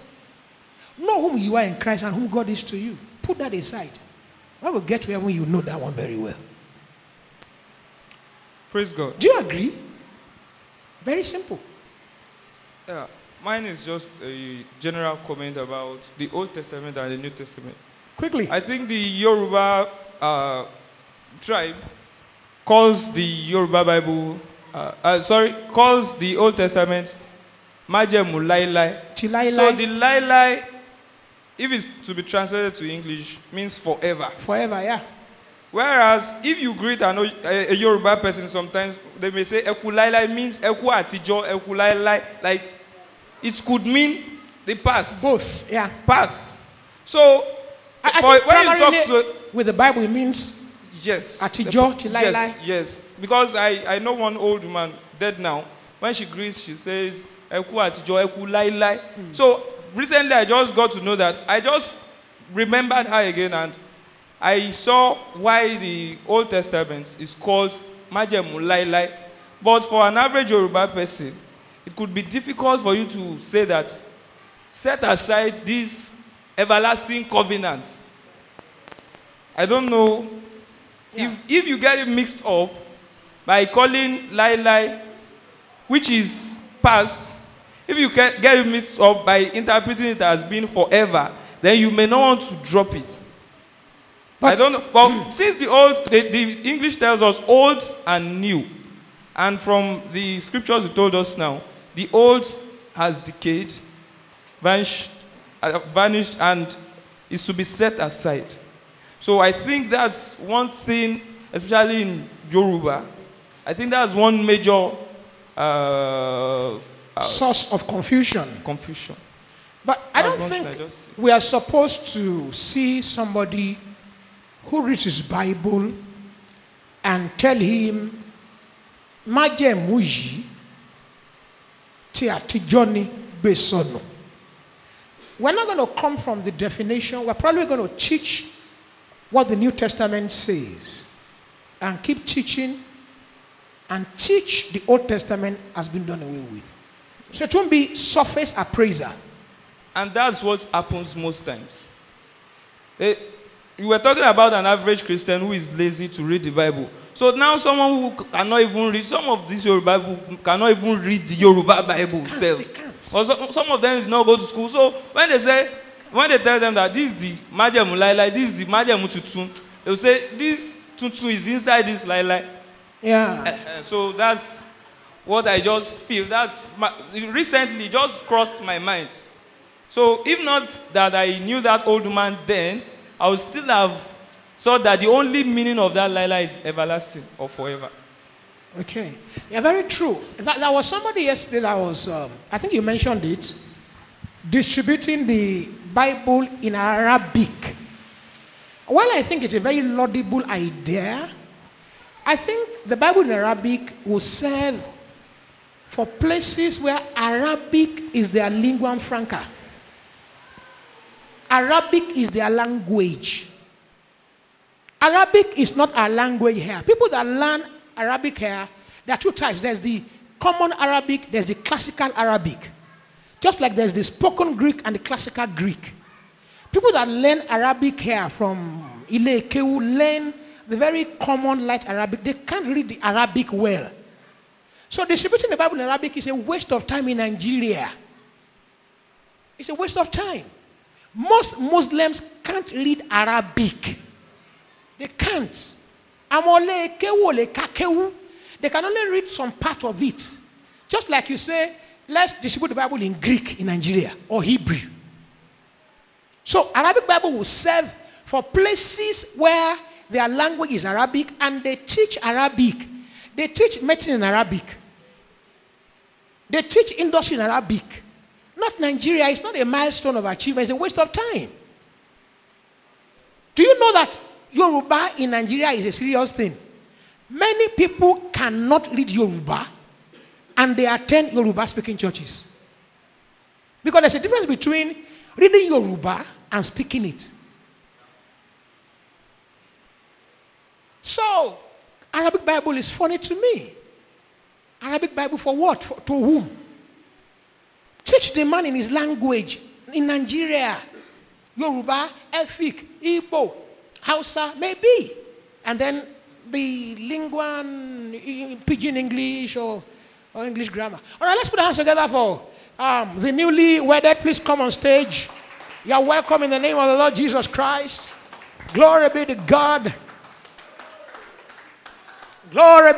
Know whom you are in Christ and whom God is to you. Put that aside. I will get to when you know that one very well. Praise God. Do you agree? Very simple. Yeah, mine is just a general comment about the Old Testament and the New Testament. Quickly. I think the Yoruba uh, tribe calls the Yoruba Bible, uh, uh, sorry, calls the Old Testament Majemu Lailai. So the Lailai, if it's to be translated to English, means forever. Forever, yeah. Whereas if you greet an, a, a Yoruba person, sometimes they may say Eku Lailai means Eku Atijo, Eku Lailai. Like it could mean the past. Both, yeah. Past. So I, for, when you talk to with the Bible, it means yes, Atijo, Tilailai. yes, yes, because I, I know one old woman dead now. When she greets, she says Eku Atijo, Eku Lailai. So recently, I just got to know that. I just remembered her again, and I saw why the Old Testament is called Majemu Lailai. But for an average Yoruba person, it could be difficult for you to say that set aside these everlasting covenants. I don't know if, if you get it mixed up by calling Lai Lai, which is past, if you get, get it mixed up by interpreting it as being forever, then you may not want to drop it. But- I don't know. But since the old, the, the English tells us old and new, and from the scriptures you told us now, the old has decayed, vanished, uh, vanished, and is to be set aside. So I think that's one thing, especially in Yoruba. I think that's one major uh, uh, Source of confusion. confusion. But I That's don't think I just- we are supposed to see somebody who reads his Bible and tell him, májẹ̀mú tí àtijọ́ ni gbé sọnù. We're not going to come from the definition. We're probably going to teach what the New Testament says and keep teaching and teach the Old Testament has been done away with. So it won't be surface appraiser. And that's what happens most times. Eh, you were talking about an average Christian who is lazy to read the Bible. So now someone who cannot even read, some of these Yoruba Bible cannot even read the Yoruba Bible itself. they can't. Or so, some of them not go to school. So when they say, when they tell them that this is the Majemu Lailai, this is the Majemu Tutun, they will say this Tutun is inside this Lailai. Yeah. Uh, so that's what I just feel. That's my, recently just crossed my mind. So if not that I knew that old man then, I would still have thought that the only meaning of that lila is everlasting or forever. Okay. Yeah, very true. That, there was somebody yesterday that was, um, I think you mentioned it, distributing the Bible in Arabic. While I think it's a very laudable idea, I think the Bible in Arabic will serve for places where Arabic is their lingua franca. Arabic is their language. Arabic is not our language here. People that learn Arabic here, there are two types. There's the common Arabic, there's the classical Arabic. Just like there's the spoken Greek and the classical Greek. People that learn Arabic here from Ile Keu learn the very common light Arabic. They can't read the Arabic well. So distributing the Bible in Arabic is a waste of time in Nigeria. It's a waste of time. Most Muslims can't read Arabic. They can't. They can only read some part of it. Just like you say, let's distribute the Bible in Greek in Nigeria or Hebrew. So Arabic Bible will serve for places where their language is Arabic and they teach Arabic. They teach medicine in Arabic. They teach industry in Arabic. Not Nigeria. It's not a milestone of achievement. It's a waste of time. Do you know that Yoruba in Nigeria is a serious thing? Many people cannot read Yoruba and they attend Yoruba speaking churches. Because there's a difference between reading Yoruba and speaking it. So, Arabic Bible is funny to me. Arabic Bible for what? For, to whom? Teach the man in his language. In Nigeria, Yoruba, Efik, Igbo, Hausa, maybe. And then the lingua, pidgin English or, or English grammar. All right, let's put our hands together for um, the newly wedded. Please come on stage. You're welcome in the name of the Lord Jesus Christ. Glory be to God. Glory